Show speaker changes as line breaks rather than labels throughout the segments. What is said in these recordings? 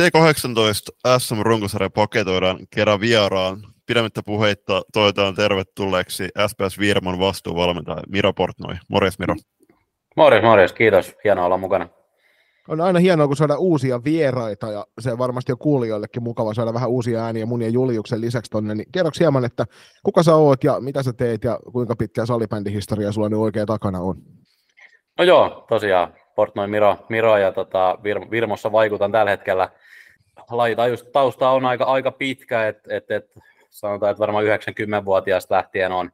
T18 SM-runkosarja paketoidaan kerran vieraan. Pidemmittä puheitta toivotaan tervetulleeksi SPS Virman vastuuvalmentaja Miro Portnoi. Morjes Miro.
Morjes, morjes. Kiitos. Hienoa olla mukana.
On aina hienoa, kun saada uusia vieraita ja se varmasti on kuulijoillekin mukava saada vähän uusia ääniä mun ja Juliuksen lisäksi tonne. Niin kerroks hieman, että kuka sä oot ja mitä sä teet ja kuinka pitkä salibändihistoria sulla nyt oikein takana on?
No joo, tosiaan Portnoin Miro, Miro ja tota, Vir, Virmossa vaikutan tällä hetkellä. just tausta on aika, aika pitkä, että et, et, sanotaan, että varmaan 90-vuotiaasta lähtien on,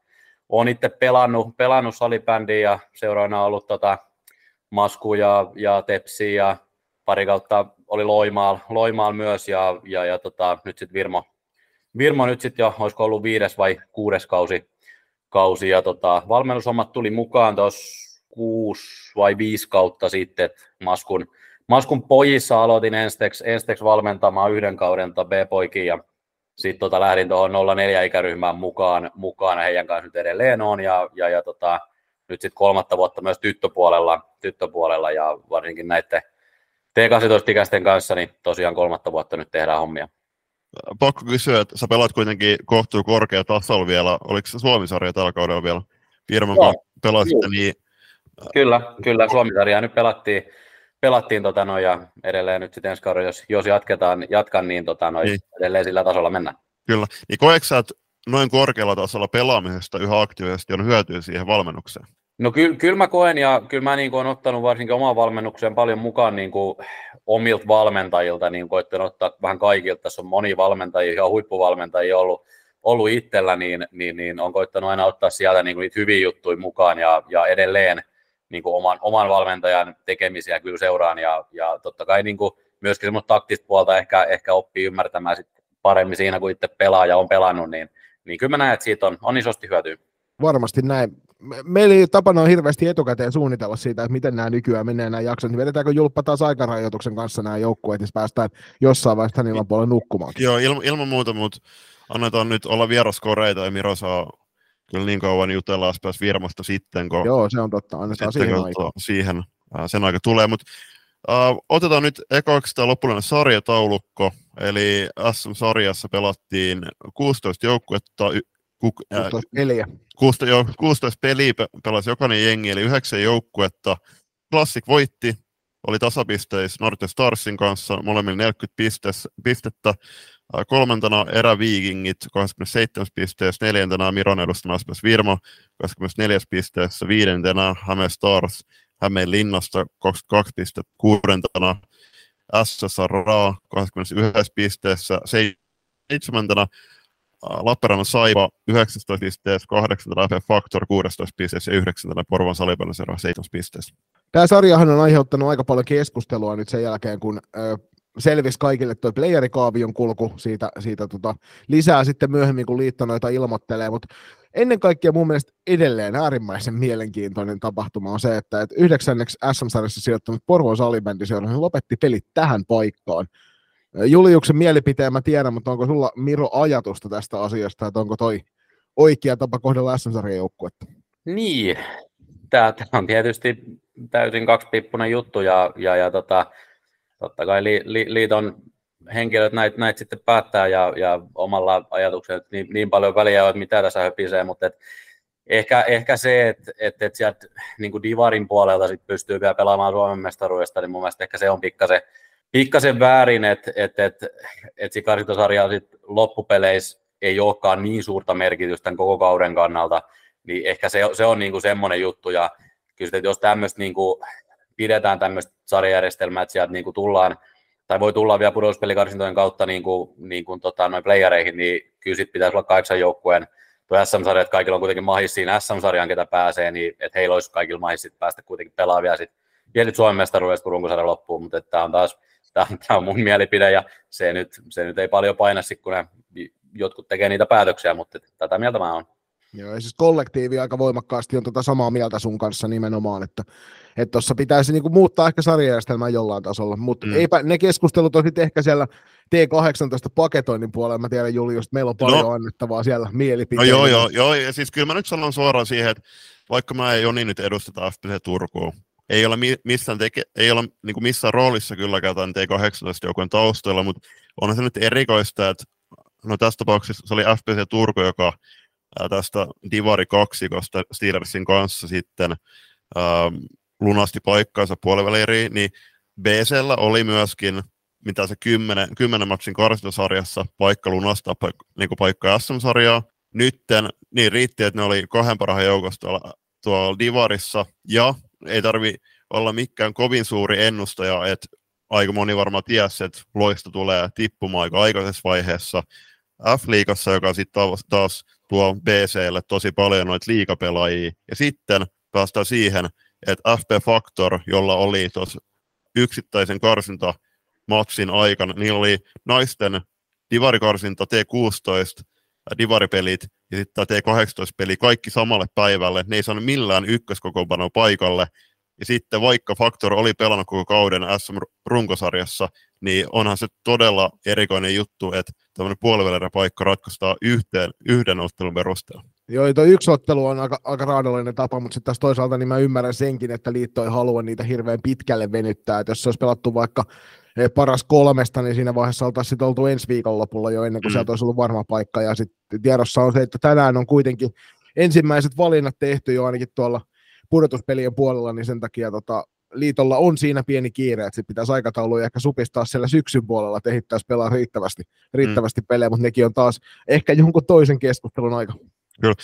on itse pelannut, pelannut salibändiä ja seuraavana ollut tota, Masku ja, ja Tepsi ja pari kautta oli Loimaal, Loimaal myös ja, ja, ja tota, nyt sitten Virmo, Virmo nyt sitten jo, olisiko ollut viides vai kuudes kausi, kausi ja tota, valmennushommat tuli mukaan tuossa kuusi vai viisi kautta sitten, Maskun, Maskun pojissa aloitin ensteksi, ensteksi valmentamaan yhden kauden B-poikin ja sitten tota, lähdin tuohon 04 ikäryhmään mukaan, mukaan heidän kanssa nyt edelleen on ja, ja, ja tota, nyt sitten kolmatta vuotta myös tyttöpuolella, tyttöpuolella ja varsinkin näiden T18-ikäisten kanssa, niin tosiaan kolmatta vuotta nyt tehdään hommia.
Pakko kysyä, että sä pelaat kuitenkin kohtuu korkea tasolla vielä. Oliko se Suomisarja tällä kaudella vielä? Firman pelasitte, niin
Kyllä, kyllä Suomi-sarjaa nyt pelattiin, pelattiin tota no, ja edelleen nyt sitten ensi kaudella, jos, jos jatketaan, jatkan, niin, tota no, niin edelleen sillä tasolla mennään.
Kyllä, niin koetko sä, että noin korkealla tasolla pelaamisesta yhä aktiivisesti on hyötyä siihen valmennukseen?
No kyllä, kyllä mä koen ja kyllä mä niin olen ottanut varsinkin omaan valmennukseen paljon mukaan niin kuin omilta valmentajilta, niin koittanut ottaa vähän kaikilta. Tässä on moni valmentajia ja huippuvalmentajia ollut, ollut itsellä, niin, niin, niin on koittanut aina ottaa sieltä niin kuin niitä hyviä juttuja mukaan ja, ja edelleen niin kuin oman, oman valmentajan tekemisiä kyllä seuraan ja, ja totta kai niin kuin myöskin semmoista taktista puolta ehkä, ehkä oppii ymmärtämään sit paremmin siinä, kun itse pelaaja on pelannut, niin, niin kyllä mä näen, että siitä on, on isosti hyötyä.
Varmasti näin. Meillä ei tapana on hirveästi etukäteen suunnitella siitä, että miten nämä nykyään menee nämä jaksot, niin vedetäänkö julppa taas aikarajoituksen kanssa nämä joukkueet, niin päästään jossain vaiheessa ilman puolella nukkumaan.
Joo, ilman, ilman muuta, mutta annetaan nyt olla vieraskoreita ja Miro saa kyllä niin kauan jutellaan SPS Virmasta sitten, kun,
Joo, se on totta, annetaan
sitten, siihen, aika. siihen äh, sen aika tulee, mutta äh, otetaan nyt ekoiksi tämä lopullinen sarjataulukko, eli SM-sarjassa pelattiin 16 joukkuetta, y,
ku, 16 peliä.
16, jo, 16 peliä pelasi jokainen jengi, eli yhdeksän joukkuetta. Classic voitti, oli tasapisteissä Norte Starsin kanssa, molemmilla 40 pistes, pistettä. Kolmantena eräviikingit 27 pisteessä, neljäntenä Miron edustama SPS Virmo 24 pisteessä, viidentenä Häme Stars Hämeen linnasta 22 pistettä, kuudentena SSR 21 pisteessä, seitsemäntenä Lappeenrannan Saiva 19 pisteessä, kahdeksantena FF Factor 16 pisteessä ja yhdeksäntenä Porvan Salipallisero 7 pisteessä.
Tämä sarjahan on aiheuttanut aika paljon keskustelua nyt sen jälkeen, kun selvisi kaikille tuo playerikaavion kulku siitä, siitä tota, lisää sitten myöhemmin, kun liitto noita ilmoittelee, mutta ennen kaikkea mun mielestä edelleen äärimmäisen mielenkiintoinen tapahtuma on se, että et yhdeksänneksi SM-sarjassa sijoittanut Porvoon salibändiseura niin lopetti pelit tähän paikkaan. Juliuksen mielipiteen mä tiedän, mutta onko sulla Miro ajatusta tästä asiasta, että onko toi oikea tapa kohdella SM-sarjan joukkuetta?
Niin, tämä on tietysti täysin kaksipippunen juttu ja, ja, ja tota, totta kai li, li, liiton henkilöt näitä näit sitten päättää ja, ja omalla ajatuksella niin, niin paljon väliä että mitä tässä höpisee, mutta et ehkä, ehkä se, että et, et sieltä niin Divarin puolelta sit pystyy vielä pelaamaan Suomen mestaruudesta, niin mun mielestä ehkä se on pikkasen, pikkasen väärin, että et, et, et karsintosarja sit loppupeleissä ei olekaan niin suurta merkitystä tämän koko kauden kannalta, niin ehkä se, se on niin kuin semmoinen juttu, ja kyllä että jos tämmöistä niin kuin pidetään tämmöistä sarjajärjestelmää, että sieltä niin kuin tullaan, tai voi tulla vielä pudotuspelikarsintojen kautta niin kuin, niin kuin tota, noin playereihin, niin kyllä sitten pitäisi olla kahdeksan joukkueen tuo SM-sarja, että kaikilla on kuitenkin mahis siinä SM-sarjaan, ketä pääsee, niin että heillä olisi kaikilla mahis päästä kuitenkin pelaavia vielä sitten Suomen mestaruudesta, kun runkosarja loppuu, mutta tämä on taas tämä on, tämä on mun mielipide ja se nyt, se nyt ei paljon paina sitten, kun ne jotkut tekee niitä päätöksiä, mutta tätä mieltä mä oon.
Joo, ja siis kollektiivi aika voimakkaasti on tota samaa mieltä sun kanssa nimenomaan, että että tuossa pitäisi niinku muuttaa ehkä sarjajärjestelmää jollain tasolla, mutta mm. eipä ne keskustelut on sitten ehkä siellä T18 paketoinnin puolella, mä tiedän Julius, että meillä on paljon no. annettavaa siellä mielipiteitä.
No joo, joo, joo, ja siis kyllä mä nyt sanon suoraan siihen, että vaikka mä ei Joni nyt edusteta FPC Turkuun, ei ole missään, teke, ei ole niin kuin missään roolissa kyllä tämän T18 joukkueen taustalla, mutta on se nyt erikoista, että no tässä tapauksessa se oli FPC Turku, joka ää, tästä Divari 2 Steelersin kanssa sitten ää, lunasti paikkaansa puolivälieriin, niin BCllä oli myöskin mitä se kymmenen, kymmenen matsin karsintasarjassa paikka lunastaa paikka, niin paikka SM-sarjaa. Nytten niin riitti, että ne oli kahden parhaan joukosta tuolla Divarissa, ja ei tarvi olla mikään kovin suuri ennustaja, että aika moni varmaan tiesi, että loista tulee tippumaan aika aikaisessa vaiheessa F-liigassa, joka sitten taas, taas tuo BClle tosi paljon noita liikapelaajia. Ja sitten päästään siihen, että FP Factor, jolla oli tuossa yksittäisen karsinta matsin aikana, niin oli naisten divarikarsinta T16, divaripelit ja sitten T18-peli kaikki samalle päivälle. Ne ei saanut millään ykköskokoonpanoa paikalle. Ja sitten vaikka Factor oli pelannut koko kauden SM-runkosarjassa, niin onhan se todella erikoinen juttu, että tämmöinen puolivälierä-paikka ratkaistaan yhteen, yhden ottelun perusteella.
Joo, tuo yksi ottelu on aika, aika raadollinen tapa, mutta sitten taas toisaalta niin mä ymmärrän senkin, että liitto ei halua niitä hirveän pitkälle venyttää. Että jos se olisi pelattu vaikka eh, paras kolmesta, niin siinä vaiheessa oltaisiin sitten oltu ensi viikonlopulla jo ennen kuin mm. sieltä olisi ollut varma paikka. Ja sitten tiedossa on se, että tänään on kuitenkin ensimmäiset valinnat tehty jo ainakin tuolla pudotuspelien puolella, niin sen takia tota, liitolla on siinä pieni kiire, että pitäisi aikatauluja ehkä supistaa siellä syksyn puolella, että ehittäisi pelaa riittävästi, riittävästi mm. pelejä, mutta nekin on taas ehkä jonkun toisen keskustelun aika.
Kyllä.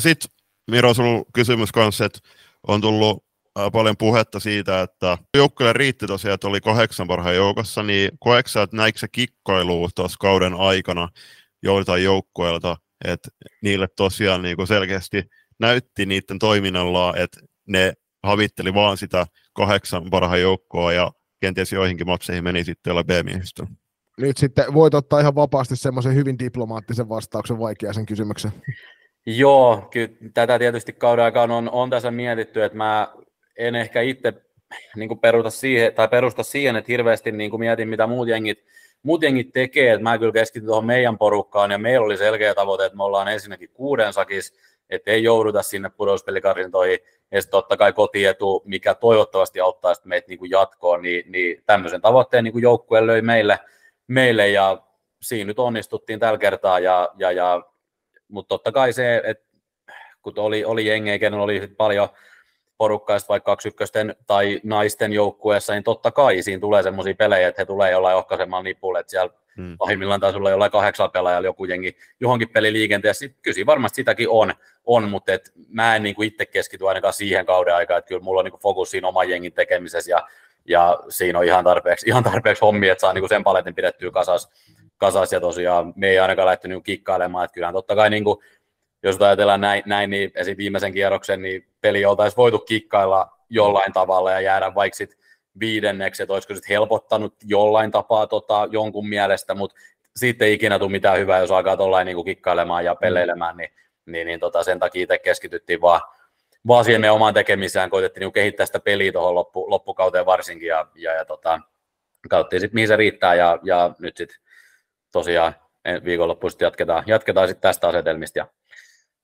Sitten Miro, sinulla kysymys kanssa, että on tullut paljon puhetta siitä, että joukkueelle riitti tosiaan, että oli kahdeksan parhaan joukossa, niin koeksä, että näikö se kikkailu tuossa kauden aikana joiltain joukkueilta, että niille tosiaan niin kuin selkeästi näytti niiden toiminnalla, että ne havitteli vaan sitä kahdeksan parhaan joukkoa ja kenties joihinkin matseihin meni sitten olla B-miehistö.
Nyt sitten voit ottaa ihan vapaasti semmoisen hyvin diplomaattisen vastauksen vaikeaan kysymyksen.
Joo, kyllä tätä tietysti kauden aikaan on, on tässä mietitty, että mä en ehkä itse niin perusta, siihen, tai perusta siihen, että hirveästi niin mietin, mitä muut jengit, muut jengit tekee, että mä kyllä keskityn tuohon meidän porukkaan, ja meillä oli selkeä tavoite, että me ollaan ensinnäkin kuuden sakis, että ei jouduta sinne pudotuspelikarsintoihin, ja sitten totta kai kotietu, mikä toivottavasti auttaa sitten meitä niin jatkoon, niin, niin tämmöisen tavoitteen niin joukkue löi meille, meille, ja siinä nyt onnistuttiin tällä kertaa, ja, ja, ja mutta totta kai se, että kun oli, oli jengejä, kenellä oli paljon porukkaa vaikka ykkösten tai naisten joukkueessa, niin totta kai siinä tulee semmoisia pelejä, että he tulee jollain ohkaisemalla nipulle, että siellä hmm. pahimmillaan taisi olla jollain kahdeksalla pelaajalla joku jengi johonkin peliliikenteessä. Kyllä varmasti sitäkin on, on mutta et mä en niin kuin itse keskity ainakaan siihen kauden aikaan, että kyllä mulla on niin kuin fokus siinä oman jengin tekemisessä ja, ja siinä on ihan tarpeeksi, ihan tarpeeksi hommia, että saa niin kuin sen paletin pidettyä kasas, kasas ja tosiaan me ei ainakaan lähtenyt niin kikkailemaan, että kyllähän totta kai niin kuin, jos ajatellaan näin, näin niin esim. viimeisen kierroksen, niin peli oltaisiin voitu kikkailla jollain tavalla ja jäädä vaikka sit viidenneksi, että olisiko sitten helpottanut jollain tapaa tota, jonkun mielestä, mutta siitä ei ikinä tule mitään hyvää, jos alkaa tuollain niin kikkailemaan ja peleilemään, niin, niin, niin tota, sen takia itse keskityttiin vaan, vaan siihen meidän omaan tekemiseen, koitettiin niin kehittää sitä peliä tuohon loppu, loppukauteen varsinkin, ja, ja, ja tota, katsottiin sitten mihin se riittää, ja, ja nyt sitten tosiaan viikonloppuisesti jatketaan, jatketaan sitten tästä asetelmista, ja,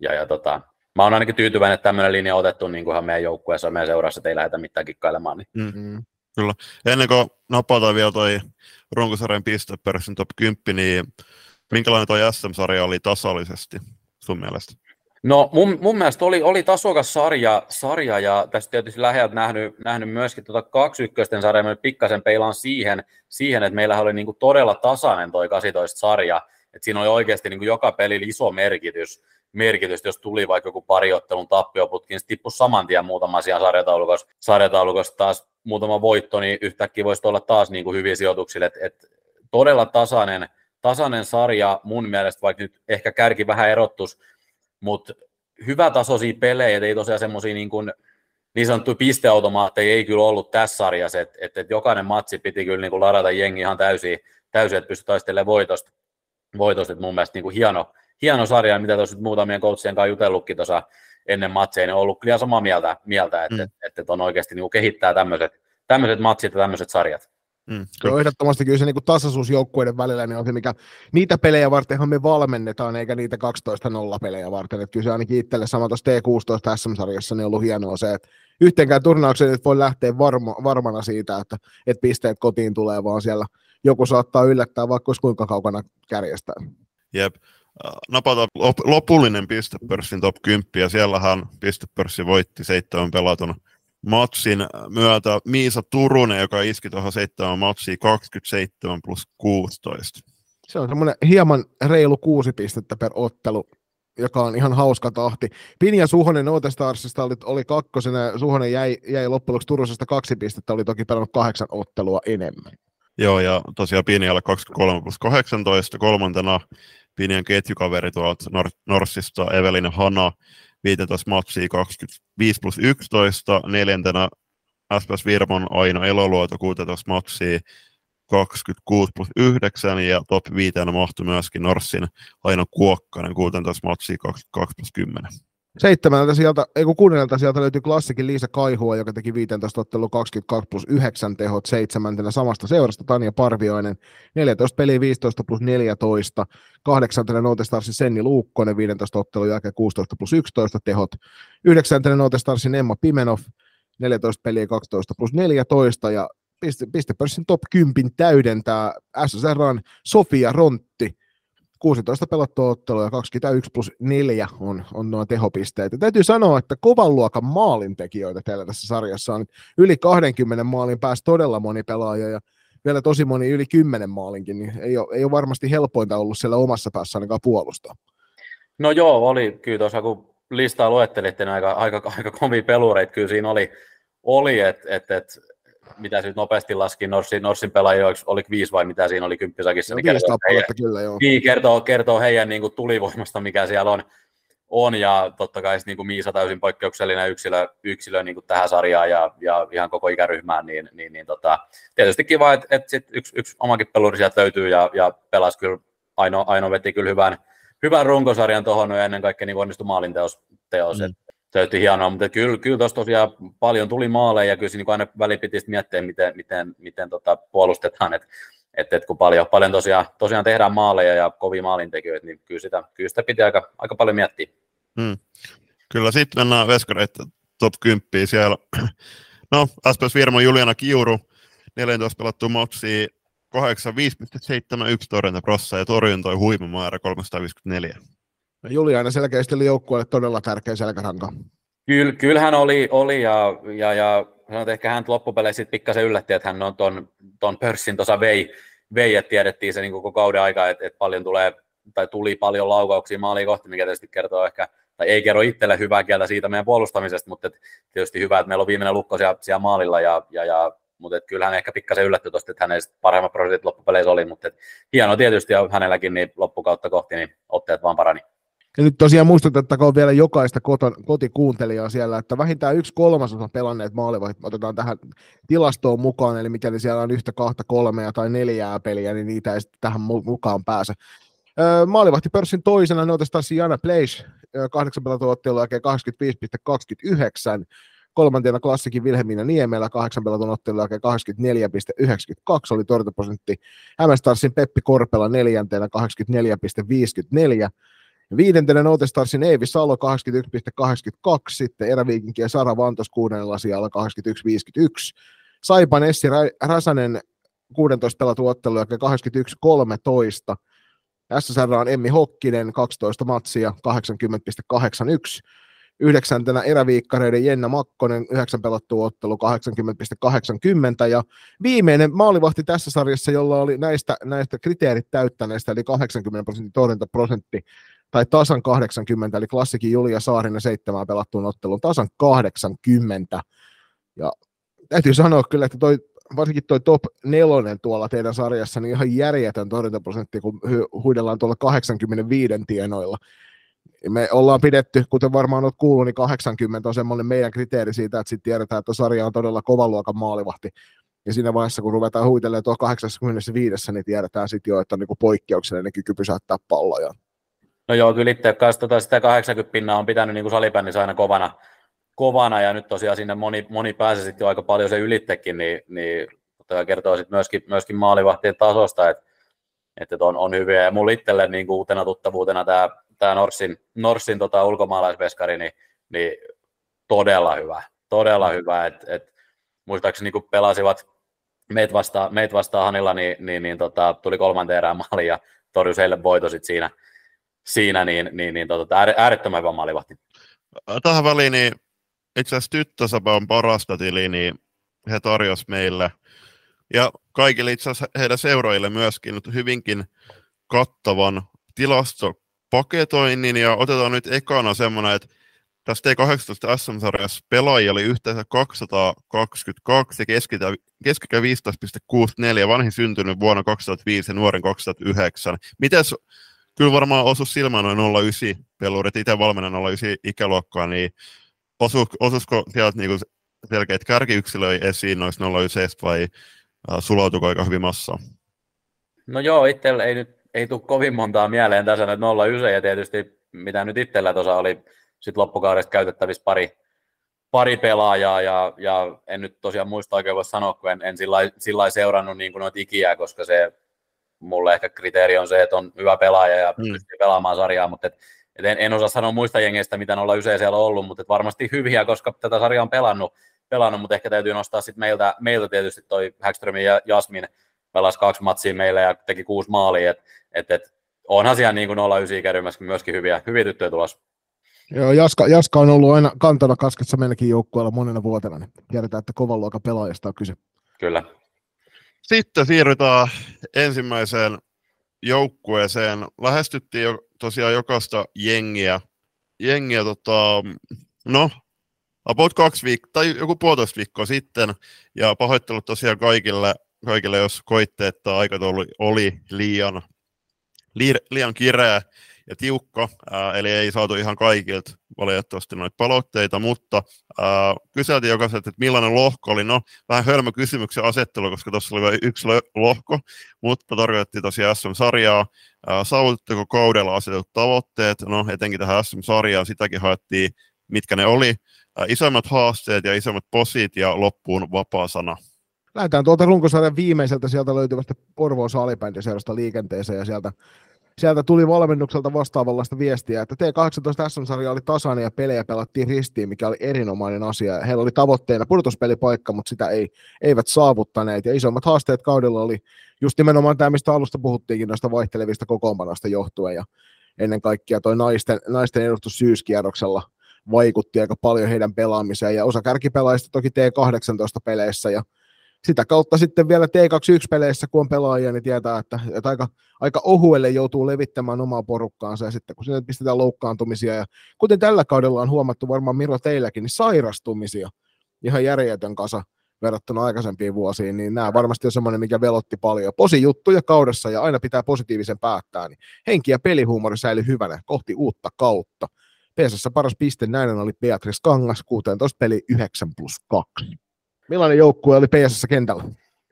ja, ja tota, mä oon ainakin tyytyväinen, että tämmöinen linja on otettu niin kuin meidän joukkueessa, meidän seurassa, että ei lähdetä mitään kikkailemaan. Niin.
Mm-hmm. Kyllä. Ennen kuin napataan vielä toi runkosarjan pistepörssin top 10, niin minkälainen toi SM-sarja oli tasallisesti sun mielestä?
No mun, mun mielestä oli, oli tasokas sarja, sarja ja tästä tietysti läheltä nähnyt, nähnyt myöskin tuota kaksi ykkösten sarjaa, mä pikkasen peilaan siihen, siihen että meillä oli niinku todella tasainen toi 18 sarja, että siinä oli oikeasti niinku joka peli iso merkitys, merkitys, jos tuli vaikka joku pariottelun tappioputki, niin tippui saman tien muutama asian sarjataulukossa, sarjataulukossa taas muutama voitto, niin yhtäkkiä voisi olla taas niin kuin hyviä sijoituksia, että et todella tasainen, tasainen sarja mun mielestä, vaikka nyt ehkä kärki vähän erottus, mutta hyvä tasoisia pelejä, ei tosiaan semmoisia niin kuin niin sanottuja pisteautomaatteja ei kyllä ollut tässä sarjassa, että et, et jokainen matsi piti kyllä niin kuin ladata jengi ihan täysin, täysin että pystyi taistelemaan voitosta, voitosta että mun mielestä niin kuin hieno, hieno sarja, mitä tuossa muutamien coachien kanssa jutellutkin tuossa ennen matseja, niin on ollut kyllä samaa mieltä, mieltä että, mm. että, että on oikeasti niin kehittää tämmöiset, tämmöiset matsit ja tämmöiset sarjat.
Mm, Joo, ehdottomasti kyllä se niin tasaisuus joukkueiden välillä niin on se, mikä niitä pelejä vartenhan me valmennetaan, eikä niitä 12-0 pelejä varten. Että kyllä se ainakin itselle sama tuossa T16 SM-sarjassa niin on ollut hienoa se, että yhteenkään turnaukseen nyt voi lähteä varma, varmana siitä, että, että pisteet kotiin tulee, vaan siellä joku saattaa yllättää vaikka olisi kuinka kaukana kärjestää.
Jep. Napata lopullinen pistepörssin top 10, ja siellähän pistepörssi voitti seitsemän pelatun matsin myötä Miisa Turunen, joka iski tuohon seitsemän matsiin 27 plus 16.
Se on semmoinen hieman reilu kuusi pistettä per ottelu, joka on ihan hauska tahti. Pinja Suhonen Otestarsista oli, oli kakkosena, Suhonen jäi, jäi loppujen lopuksi Turusesta kaksi pistettä, oli toki pelannut kahdeksan ottelua enemmän.
Joo, ja tosiaan Pinjalla 23 plus 18, kolmantena Pinjan ketjukaveri tuolta Nor- Norsista, Evelin Hana, 15 matsia 25 plus 11, neljäntenä SPS Virmon Aino Eloluoto 16 matsia 26 plus 9 ja top 5 mahtui myöskin Norssin Aino Kuokkanen 16 matsia 22 plus 10.
Seitsemältä sieltä, ei kun kuunnelta sieltä löytyy klassikin Liisa Kaihua, joka teki 15 ottelu 22 plus 9 tehot seitsemäntenä. Samasta seurasta Tanja Parvioinen, 14 peliä 15 plus 14, kahdeksantena Nootestarsin Senni Luukkonen 15 ottelun jälkeen 16 plus 11 tehot, yhdeksäntenä Nootestarsin Emma Pimenov, 14 peliä 12 plus 14 ja piste, pistepörssin top 10 täydentää SSRn Sofia Rontti, 16 pelattua ottelua ja 21 plus 4 on, on nuo tehopisteet. Ja täytyy sanoa, että kovan luokan maalintekijöitä teillä tässä sarjassa on yli 20 maalin päässä todella moni pelaaja ja vielä tosi moni yli 10 maalinkin, niin ei ole, ei ole varmasti helpointa ollut siellä omassa päässä ainakaan puolustaa.
No joo, oli kyllä tuossa, kun listaa luettelitte, niin aika, aika, aika komia pelureita kyllä siinä oli, oli että et, et, mitä se nyt nopeasti laski, Norsin, Norsin pelaajia, oli viisi vai mitä siinä oli kymppisakissa, no, niin kertoo, heidän, kyllä, joo. Niin, kertoo, kertoo heidän niin kuin, tulivoimasta, mikä siellä on, on ja totta kai niin kuin Miisa täysin poikkeuksellinen yksilö, yksilö niin kuin tähän sarjaan ja, ja ihan koko ikäryhmään, niin, niin, niin tota, tietysti kiva, että, että sit yksi, yksi omakin peluri sieltä löytyy ja, ja pelasi kyllä, Aino, Aino veti kyllä hyvän, hyvän runkosarjan tuohon ja ennen kaikkea niin onnistui maalinteos, teos, mm täytyy hienoa, mutta kyllä, kyllä tuossa tosiaan paljon tuli maaleja ja kyllä siinä niin aina väliin piti miettiä, miten, miten, miten tota puolustetaan, että et, et kun paljon, paljon tosiaan, tosiaan tehdään maaleja ja kovia maalintekijöitä, niin kyllä sitä, kyllä sitä piti aika, aika paljon miettiä. Hmm.
Kyllä sitten mennään veskareita top 10 siellä. No, SPS Virmo Juliana Kiuru, 14 pelattu matsia, 85,71 torjuntaprossa ja torjuntoi huima määrä 354.
Juliana selkeästi oli joukkueelle todella tärkeä selkäranka.
Kyllä, kyllähän oli, oli ja, ja, ja sanoit, ehkä hän loppupeleissä pikkasen yllätti, että hän on ton, ton pörssin tuossa vei, vei, että tiedettiin se niin koko kauden aika, että, että, paljon tulee, tai tuli paljon laukauksia maaliin kohti, mikä tietysti kertoo ehkä, tai ei kerro itselle hyvää kieltä siitä meidän puolustamisesta, mutta et, tietysti hyvä, että meillä on viimeinen lukko siellä, siellä maalilla, ja, ja, ja mutta et kyllähän ehkä pikkasen yllätty tuosta, että hänen parhaimmat prosentit loppupeleissä oli, mutta et, hieno tietysti, ja hänelläkin niin loppukautta kohti, niin otteet vaan parani.
Ja nyt tosiaan muistutettakoon vielä jokaista koton, kotikuuntelijaa siellä, että vähintään yksi kolmasosa pelanneet maalivahit otetaan tähän tilastoon mukaan, eli mikäli siellä on yhtä, kahta, kolmea tai neljää peliä, niin niitä ei tähän mukaan pääse. Maalivahtipörssin toisena ne otetaan Jana Place, kahdeksan pelattua ottelun jälkeen 85,29, kolmantena klassikin Vilhelmiina Niemelä, kahdeksan pelatun ottelun jälkeen 84,92 oli torjuntaprosentti. Hämestarsin Peppi Korpela neljäntenä 84,54, Viidentenä Noutestarsin Eevi Salo 81,82, sitten Eräviikinki ja Sara Vantos kuudennella sijalla 81,51. Saipan Essi Räsänen 16 pelattu ottelu, 81,13. SSR on Emmi Hokkinen 12 matsia 80,81. Yhdeksäntenä eräviikkareiden Jenna Makkonen, 9 pelattu ottelu 80,80. Ja viimeinen maalivahti tässä sarjassa, jolla oli näistä, näistä kriteerit täyttäneistä, eli 80 prosentin torjuntaprosentti, tai tasan 80, eli klassikin Julia Saarinen seitsemään pelattuun ottelun, tasan 80. Ja täytyy sanoa kyllä, että toi, varsinkin toi top nelonen tuolla teidän sarjassa, niin ihan järjetön torjuntaprosentti, kun huidellaan tuolla 85 tienoilla. Me ollaan pidetty, kuten varmaan olet kuullut, niin 80 on semmoinen meidän kriteeri siitä, että sitten tiedetään, että sarja on todella kovan luokan maalivahti. Ja siinä vaiheessa, kun ruvetaan huitelemaan tuo 85, niin tiedetään sitten jo, että on niin poikkeuksellinen kyky pysäyttää palloja.
No joo, kyllä itse kanssa tota sitä 80 pinnaa on pitänyt niin salibändissä aina kovana, kovana, ja nyt tosiaan sinne moni, moni pääsi sitten jo aika paljon se ylittekin, niin, niin kertoo sitten myöskin, myöskin maalivahtien tasosta, että, että on, on hyviä, ja mulla itselle niin uutena tuttavuutena tämä, tämä Norsin, Norsin tota, ulkomaalaisveskari, niin, niin todella hyvä, todella hyvä, että et, muistaakseni niin pelasivat meitä vastaan, meit vastaan Hanilla, niin, niin, niin tota, tuli kolmanteen erään maali ja torjui heille voito sit siinä, siinä niin, niin, niin tota, äärettömän hyvä maalivahti.
Tähän väliin niin itse asiassa Tyttösapan parasta tili, niin he tarjosivat meille ja kaikille itse asiassa heidän seuraajille myöskin hyvinkin kattavan tilastopaketoinnin ja otetaan nyt ekana semmoinen, että tässä T18 SM-sarjassa pelaajia oli yhteensä 222 ja keskikä 15,64, vanhin syntynyt vuonna 2005 ja nuoren 2009. Mites, kyllä varmaan osu silmään noin 09 pelurit, itse valmennan 09 ikäluokkaa, niin osu, osuisiko sieltä niinku selkeät kärkiyksilöi esiin noissa 09 vai uh, sulautuiko aika hyvin massaan?
No joo, itsellä ei nyt ei tule kovin montaa mieleen tässä, että 09 ja tietysti mitä nyt itsellä tuossa oli sitten loppukaudesta käytettävissä pari, pari pelaajaa, ja, ja, en nyt tosiaan muista oikein voi sanoa, kun en, en sillä seurannut niin noita ikiä, koska se mulle ehkä kriteeri on se, että on hyvä pelaaja ja mm. pystyy pelaamaan sarjaa, mutta et, et en, en, osaa sanoa muista jengeistä, mitä olla usein siellä ollut, mutta et varmasti hyviä, koska tätä sarjaa on pelannut, pelannut mutta ehkä täytyy nostaa sitten meiltä, meiltä tietysti toi Häkström ja Jasmin pelasi kaksi matsia meille ja teki kuusi maalia, että et, et, onhan siellä niin kuin 09 myöskin hyviä, hyviä tyttöjä tulossa.
Joo, Jaska, Jaska on ollut aina kantona kaskessa meilläkin joukkueella monena vuotena, niin tiedetään, että kovan luokan pelaajasta on kyse.
Kyllä.
Sitten siirrytään ensimmäiseen joukkueeseen. Lähestyttiin jo, tosiaan jokaista jengiä, jengiä tota, no, about kaksi viikkoa, tai joku puolitoista viikkoa sitten, ja pahoittelut tosiaan kaikille, kaikille jos koitte, että aikataulu oli liian, liian kireä ja tiukka, eli ei saatu ihan kaikilta valitettavasti noita palautteita, mutta ää, kyseltiin jokaiselta, että millainen lohko oli. No, vähän hölmö kysymyksen asettelu, koska tuossa oli vain yksi lohko, mutta tarkoitettiin tosiaan SM-sarjaa. Saavutetteko kaudella asetetut tavoitteet? No, etenkin tähän SM-sarjaan sitäkin haettiin, mitkä ne oli. Ää, isoimmat haasteet ja isoimmat posit ja loppuun vapaa sana.
Lähdetään tuolta runkosarjan viimeiseltä sieltä löytyvästä Porvoon salibändiseurasta liikenteeseen ja sieltä sieltä tuli valmennukselta vastaavallista viestiä, että T18 SM-sarja oli tasainen ja pelejä pelattiin ristiin, mikä oli erinomainen asia. Heillä oli tavoitteena pudotuspelipaikka, mutta sitä ei, eivät saavuttaneet. Ja isommat haasteet kaudella oli just nimenomaan tämä, mistä alusta puhuttiinkin noista vaihtelevista kokoonpanoista johtuen. Ja ennen kaikkea toi naisten, naisten edustus syyskierroksella vaikutti aika paljon heidän pelaamiseen. Ja osa kärkipelaajista toki T18-peleissä ja sitä kautta sitten vielä T21-peleissä, kun on pelaajia, niin tietää, että, että aika, aika ohuelle joutuu levittämään omaa porukkaansa, ja sitten kun sinne pistetään loukkaantumisia, ja kuten tällä kaudella on huomattu varmaan Miro teilläkin, niin sairastumisia, ihan järjetön kasa verrattuna aikaisempiin vuosiin, niin nämä varmasti on semmoinen, mikä velotti paljon. Posi juttuja kaudessa ja aina pitää positiivisen päättää, niin henki ja pelihuumori säilyi hyvänä kohti uutta kautta. PSS paras piste näin oli Beatrice Kangas, 16 peli 9 plus 2. Millainen joukkue oli PSS kentällä?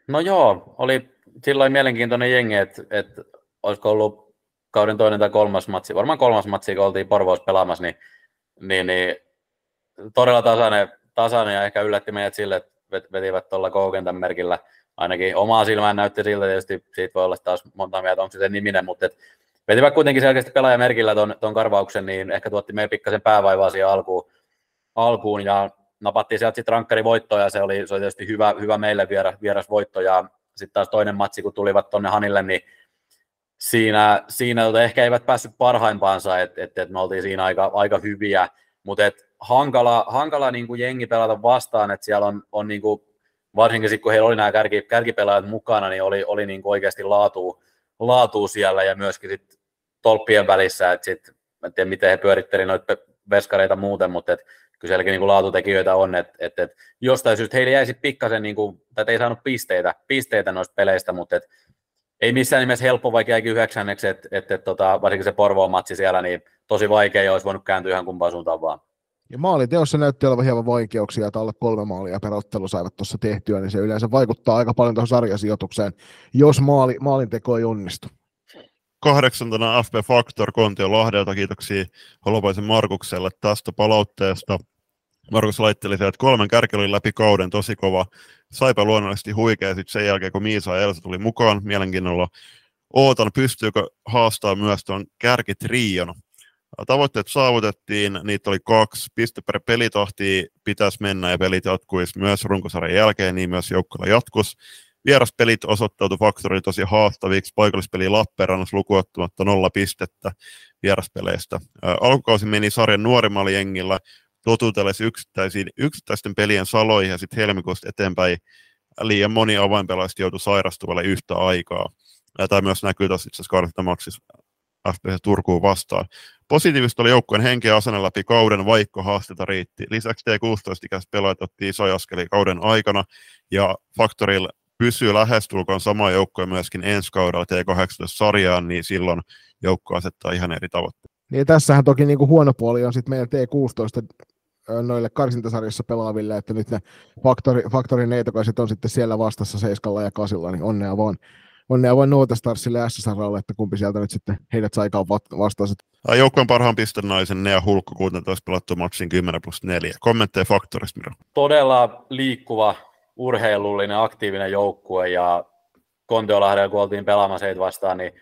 No joo, oli silloin mielenkiintoinen jengi, että, että olisiko ollut kauden toinen tai kolmas matsi, varmaan kolmas matsi, kun oltiin Porvoos pelaamassa, niin, niin, niin todella tasainen, tasainen ja ehkä yllätti meidät sille, että vetivät tuolla koukentän merkillä. Ainakin omaa silmään näytti siltä, tietysti siitä voi olla taas monta mieltä, onko se niminen, mutta et vetivät kuitenkin selkeästi pelaajamerkillä ton, ton karvauksen, niin ehkä tuotti meidän pikkasen päävaivaa siihen alkuun, alkuun ja napattiin sieltä sitten rankkari voitto ja se oli, se oli tietysti hyvä, hyvä meille vieras, vieras voitto. Ja sitten taas toinen matsi, kun tulivat tuonne Hanille, niin siinä, siinä tota ehkä eivät päässyt parhaimpaansa, että et, et me oltiin siinä aika, aika hyviä, mutta hankala, hankala niin kuin jengi pelata vastaan, että siellä on, on niin kuin, varsinkin sitten kun heillä oli nämä kärki, kärkipelaajat mukana, niin oli, oli niin kuin oikeasti laatu, laatu siellä ja myöskin sit tolppien välissä, että sitten en tiedä miten he pyörittelivät noita veskareita muuten, mutta et kyllä sielläkin niin kuin laatutekijöitä on, että, että, että jostain syystä heille jäisi pikkasen, niin kuin, tai ei saanut pisteitä, pisteitä noista peleistä, mutta että ei missään nimessä helppo, vaikka jäikin yhdeksänneksi, että, että, että tota, varsinkin se Porvoon matsi siellä, niin tosi vaikea ja olisi voinut kääntyä ihan kumpaan suuntaan vaan.
Ja maaliteossa näytti olevan hieman vaikeuksia, että alle kolme maalia per ottelu saivat tuossa tehtyä, niin se yleensä vaikuttaa aika paljon tuohon sarjasijoitukseen, jos maali, maalinteko ei onnistu.
kahdeksantena FP Factor Kontio Lahdelta. Kiitoksia Holopaisen Markukselle tästä palautteesta. Markus laitteli että kolmen kärki läpi kauden tosi kova. Saipa luonnollisesti huikea sitten sen jälkeen, kun Miisa ja Elsa tuli mukaan. Mielenkiinnolla ootan, pystyykö haastaa myös tuon kärkitrion. Tavoitteet saavutettiin, niitä oli kaksi. Piste per pelitahti pitäisi mennä ja pelit jatkuisi myös runkosarjan jälkeen, niin myös joukkueella jatkus. Vieraspelit osoittautui faktori tosi haastaviksi. Paikallispeli Lappeenrannassa lukuottamatta nolla pistettä vieraspeleistä. Alkukausi meni sarjan nuorimmalla jengillä totutellessa yksittäisiin, yksittäisten pelien saloihin ja sitten helmikuusta eteenpäin liian moni avainpelaajista joutui sairastuvalle yhtä aikaa. Ja tämä myös näkyy tässä itse asiassa FPS Turkuun vastaan. Positiivista oli joukkueen henki ja asenne läpi kauden, vaikka haasteita riitti. Lisäksi T16-ikäiset pelaajat otti isoja askelia kauden aikana, ja Factorilla pysyy lähestulkoon sama joukkue myöskin ensi kaudella T18-sarjaan, niin silloin joukko asettaa ihan eri tavoitteita.
Niin tässähän toki niin kuin huono puoli on sitten meidän T16 noille karsintasarjassa pelaaville, että nyt ne faktori, faktorin neitokaiset on sitten siellä vastassa seiskalla ja kasilla, niin onnea vaan onnea vain Noota Starsille ja SSRlle, että kumpi sieltä nyt sitten heidät saikaan vastaiset.
Joukkueen parhaan naisen Nea Hulkku 16 pelattu matsin 10 plus 4. Kommentteja faktorista, Miro.
Todella liikkuva, urheilullinen, aktiivinen joukkue ja Kontiolahdella, kun oltiin pelaamassa heitä vastaan, niin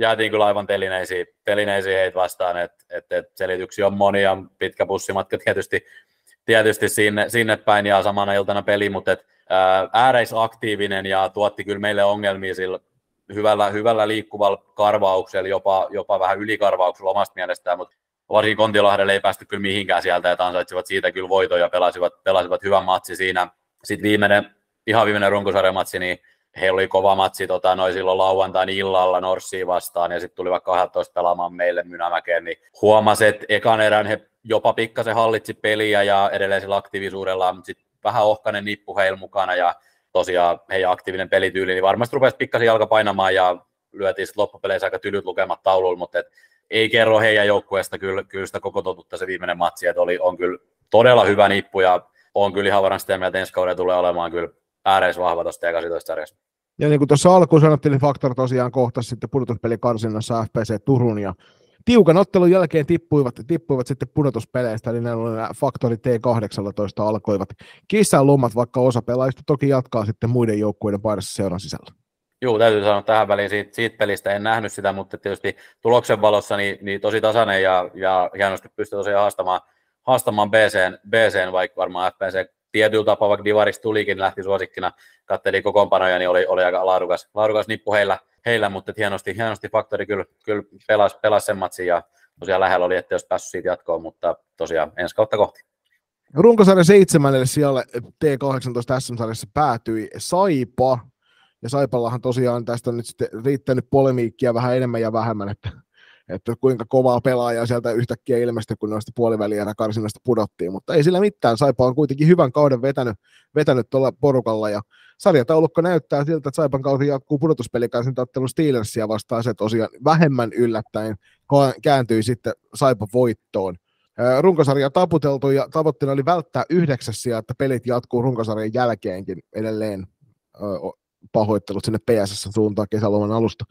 jäätiin kyllä aivan telineisiin, telineisiin heitä vastaan, että et, et selityksiä on monia, pitkä bussimatka tietysti, tietysti sinne, sinne päin ja samana iltana peli, mutta et, ää, ääreisaktiivinen ja tuotti kyllä meille ongelmia sillä hyvällä, hyvällä liikkuvalla karvauksella, jopa, jopa vähän ylikarvauksella omasta mielestään, mutta varsinkin Kontiolahdelle ei päästy kyllä mihinkään sieltä, että ansaitsivat siitä kyllä voitoja ja pelasivat, pelasivat hyvän matsi siinä. Sitten viimeinen, ihan viimeinen runkosarjamatsi, niin heillä oli kova matsi tota, noin silloin lauantain illalla Norssiin vastaan, ja sitten tuli vaikka 12 pelaamaan meille Mynämäkeen, niin huomasi, että ekan erän he jopa pikkasen hallitsi peliä ja edelleen sillä aktiivisuudella, mutta sitten vähän ohkainen nippu heillä mukana, ja tosiaan heidän aktiivinen pelityyli, niin varmasti rupesi pikkasen jalka painamaan ja lyötiin sitten loppupeleissä aika tylyt lukemat taululla, mutta et ei kerro heidän joukkueesta kyllä, kyllä sitä koko totutta se viimeinen matsi, että oli, on kyllä todella hyvä nippu ja on kyllä ihan varmasti sitä mieltä, että ensi kauden tulee olemaan kyllä ääreisvahva tuosta ja 18 sarjassa.
Ja niin kuin tuossa alkuun sanottiin, niin Faktor tosiaan kohtasi sitten pudotuspelikarsinnassa FPC Turun ja tiukan ottelun jälkeen tippuivat, tippuivat sitten pudotuspeleistä, eli nämä Faktori T18 alkoivat lomat, vaikka osa pelaajista toki jatkaa sitten muiden joukkueiden paidassa seuran sisällä.
Joo, täytyy sanoa tähän väliin siitä, siitä pelistä, en nähnyt sitä, mutta tietysti tuloksen valossa niin, niin tosi tasainen ja, ja hienosti pystyy tosiaan haastamaan, haastamaan BCn, BCn, vaikka varmaan FPC tietyllä tapaa, vaikka Divaris tulikin, lähti suosikkina, katteli kokoonpanoja, niin oli, oli aika laadukas, laadukas nippu heillä, heillä mutta hienosti, hienosti Faktori kyllä, kyllä pelasi, pelasi sen matsin ja tosiaan lähellä oli, että jos päässyt siitä jatkoon, mutta tosiaan ensi kautta kohti.
Runkosarjan seitsemännelle sijalle T18 SM-sarjassa päätyi Saipa, ja Saipallahan tosiaan tästä on nyt sitten riittänyt polemiikkia vähän enemmän ja vähemmän, että että kuinka kovaa pelaajaa sieltä yhtäkkiä ilmestyi, kun noista puolivälierä karsinnasta pudottiin, mutta ei sillä mitään. Saipa on kuitenkin hyvän kauden vetänyt, vetänyt tuolla porukalla ja sarjataulukko näyttää siltä, että Saipan kautta jatkuu pudotuspelikarsintaottelu Steelersia vastaan. Se tosiaan vähemmän yllättäen kääntyi sitten Saipa voittoon. Runkosarja taputeltu ja tavoitteena oli välttää yhdeksäs että pelit jatkuu runkosarjan jälkeenkin edelleen pahoittelut sinne PSS suuntaan kesäloman alusta.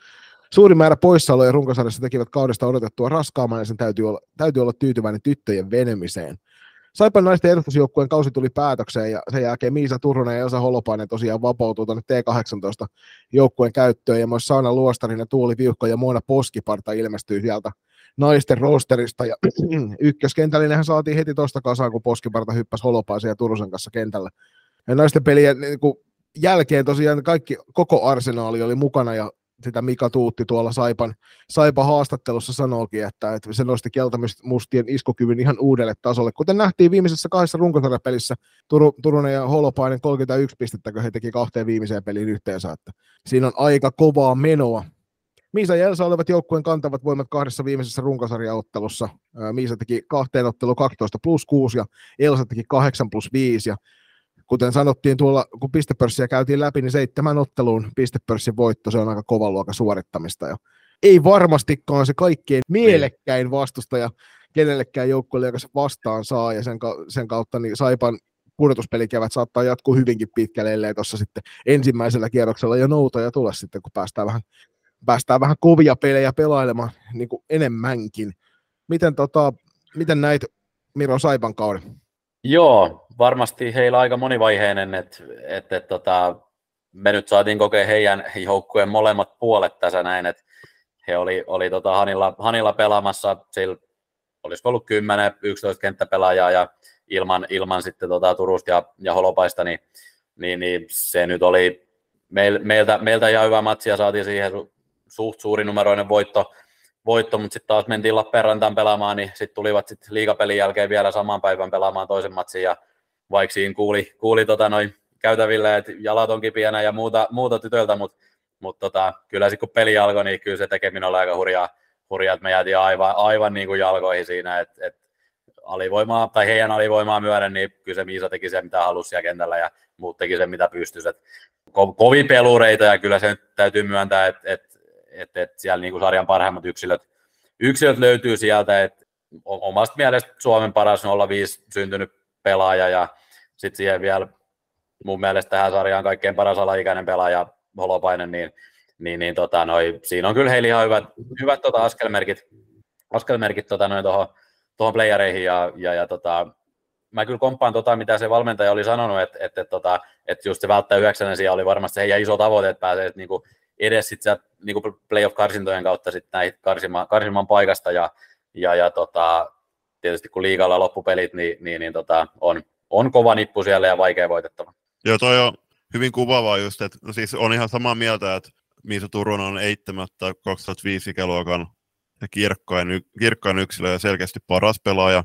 Suuri määrä poissaoloja runkosarjassa tekivät kaudesta odotettua raskaamman ja sen täytyy olla, täytyy olla tyytyväinen tyttöjen venemiseen. Saipan naisten edustusjoukkueen kausi tuli päätökseen ja sen jälkeen Miisa Turunen ja Elsa Holopainen tosiaan vapautuu tuonne T18 joukkueen käyttöön ja myös Saana Luostarin ja Tuuli Viuhko ja Moona Poskiparta ilmestyy sieltä naisten rosterista ja ykköskentällinenhän saatiin heti tuosta kasaan, kun Poskiparta hyppäsi Holopaisen ja Turusen kanssa kentällä. Ja naisten pelien niin kuin jälkeen tosiaan kaikki, koko arsenaali oli mukana ja sitä Mika Tuutti tuolla Saipan, Saipan haastattelussa sanoikin, että, että se nosti keltamustien iskokyvyn ihan uudelle tasolle. Kuten nähtiin viimeisessä kahdessa runkosarjapelissä, Tur, Turunen ja Holopainen 31 pistettä, kun he teki kahteen viimeiseen peliin yhteensä. Että siinä on aika kovaa menoa. Miisa ja Elsa olivat joukkueen kantavat voimat kahdessa viimeisessä runkosarjaottelussa. Miisa teki kahteen ottelu 12 plus 6 ja Elsa teki 8 plus 5 ja kuten sanottiin tuolla, kun pistepörssiä käytiin läpi, niin seitsemän otteluun pistepörssin voitto, se on aika kovan luokan suorittamista. Ja ei varmastikaan se kaikkein mielekkäin vastustaja kenellekään joukkueelle, joka se vastaan saa, ja sen, sen kautta niin Saipan pudotuspelikävät saattaa jatkuu hyvinkin pitkälle, ellei tuossa sitten ensimmäisellä kierroksella jo noutoja tule sitten, kun päästään vähän päästään vähän kovia pelejä pelailemaan niin kuin enemmänkin. Miten, tota, miten näit Miro Saipan kauden?
Joo, varmasti heillä aika monivaiheinen, että et, et, tota, me nyt saatiin kokea heidän joukkueen molemmat puolet tässä näin, että he oli, oli tota Hanilla, Hanilla pelaamassa, sillä olisiko ollut 10-11 kenttäpelaajaa ja ilman, ilman sitten tota Turusta ja, ja Holopaista, niin, niin, niin, se nyt oli meil, meiltä, meiltä ihan hyvä matsi ja saatiin siihen suht suurinumeroinen voitto, voitto mutta sitten taas mentiin Lappeenrantaan pelaamaan, niin sitten tulivat sitten liikapelin jälkeen vielä saman päivän pelaamaan toisen matsin ja vaikka siinä kuuli, kuuli tota noin käytävillä, että jalat on kipiänä ja muuta, muuta tytöltä, mutta mut tota, kyllä sitten kun peli alkoi, niin kyllä se tekeminen oli aika hurjaa, hurjaa että me jäätiin aivan, aivan niin kuin jalkoihin siinä, että, että alivoimaa, tai heidän alivoimaa myöden, niin kyllä se Miisa teki sen, mitä halusi siellä kentällä, ja muut teki sen, mitä pystyisi. Ko- kovin pelureita, ja kyllä se nyt täytyy myöntää, että, että, että, että siellä niin kuin sarjan parhaimmat yksilöt, yksilöt löytyy sieltä, että omasta mielestä Suomen paras 05 syntynyt pelaaja, ja sitten siihen vielä mun mielestä tähän sarjaan kaikkein paras alaikäinen pelaaja Holopainen, niin, niin, niin tota, noi, siinä on kyllä heillä ihan hyvät, hyvät tota askelmerkit, askelmerkit tota, noin tuohon tuohon playereihin ja, ja, ja tota, mä kyllä komppaan tota, mitä se valmentaja oli sanonut, että, että, tota, että just se välttää yhdeksännen sijaan oli varmasti se heidän iso tavoite, että pääsee niin kuin edes sit sieltä niin kuin playoff-karsintojen kautta sit näihin karsimaan, karsimaan paikasta ja, ja, ja tota, tietysti kun liigalla loppupelit, niin, niin, niin tota, on, on kova nippu siellä ja vaikea voitettava.
Joo, toi on hyvin kuvaavaa just, että no siis on ihan samaa mieltä, että Miisa Turunen on eittämättä 2005 ikäluokan ja kirkkain, kirkkain yksilö ja selkeästi paras pelaaja.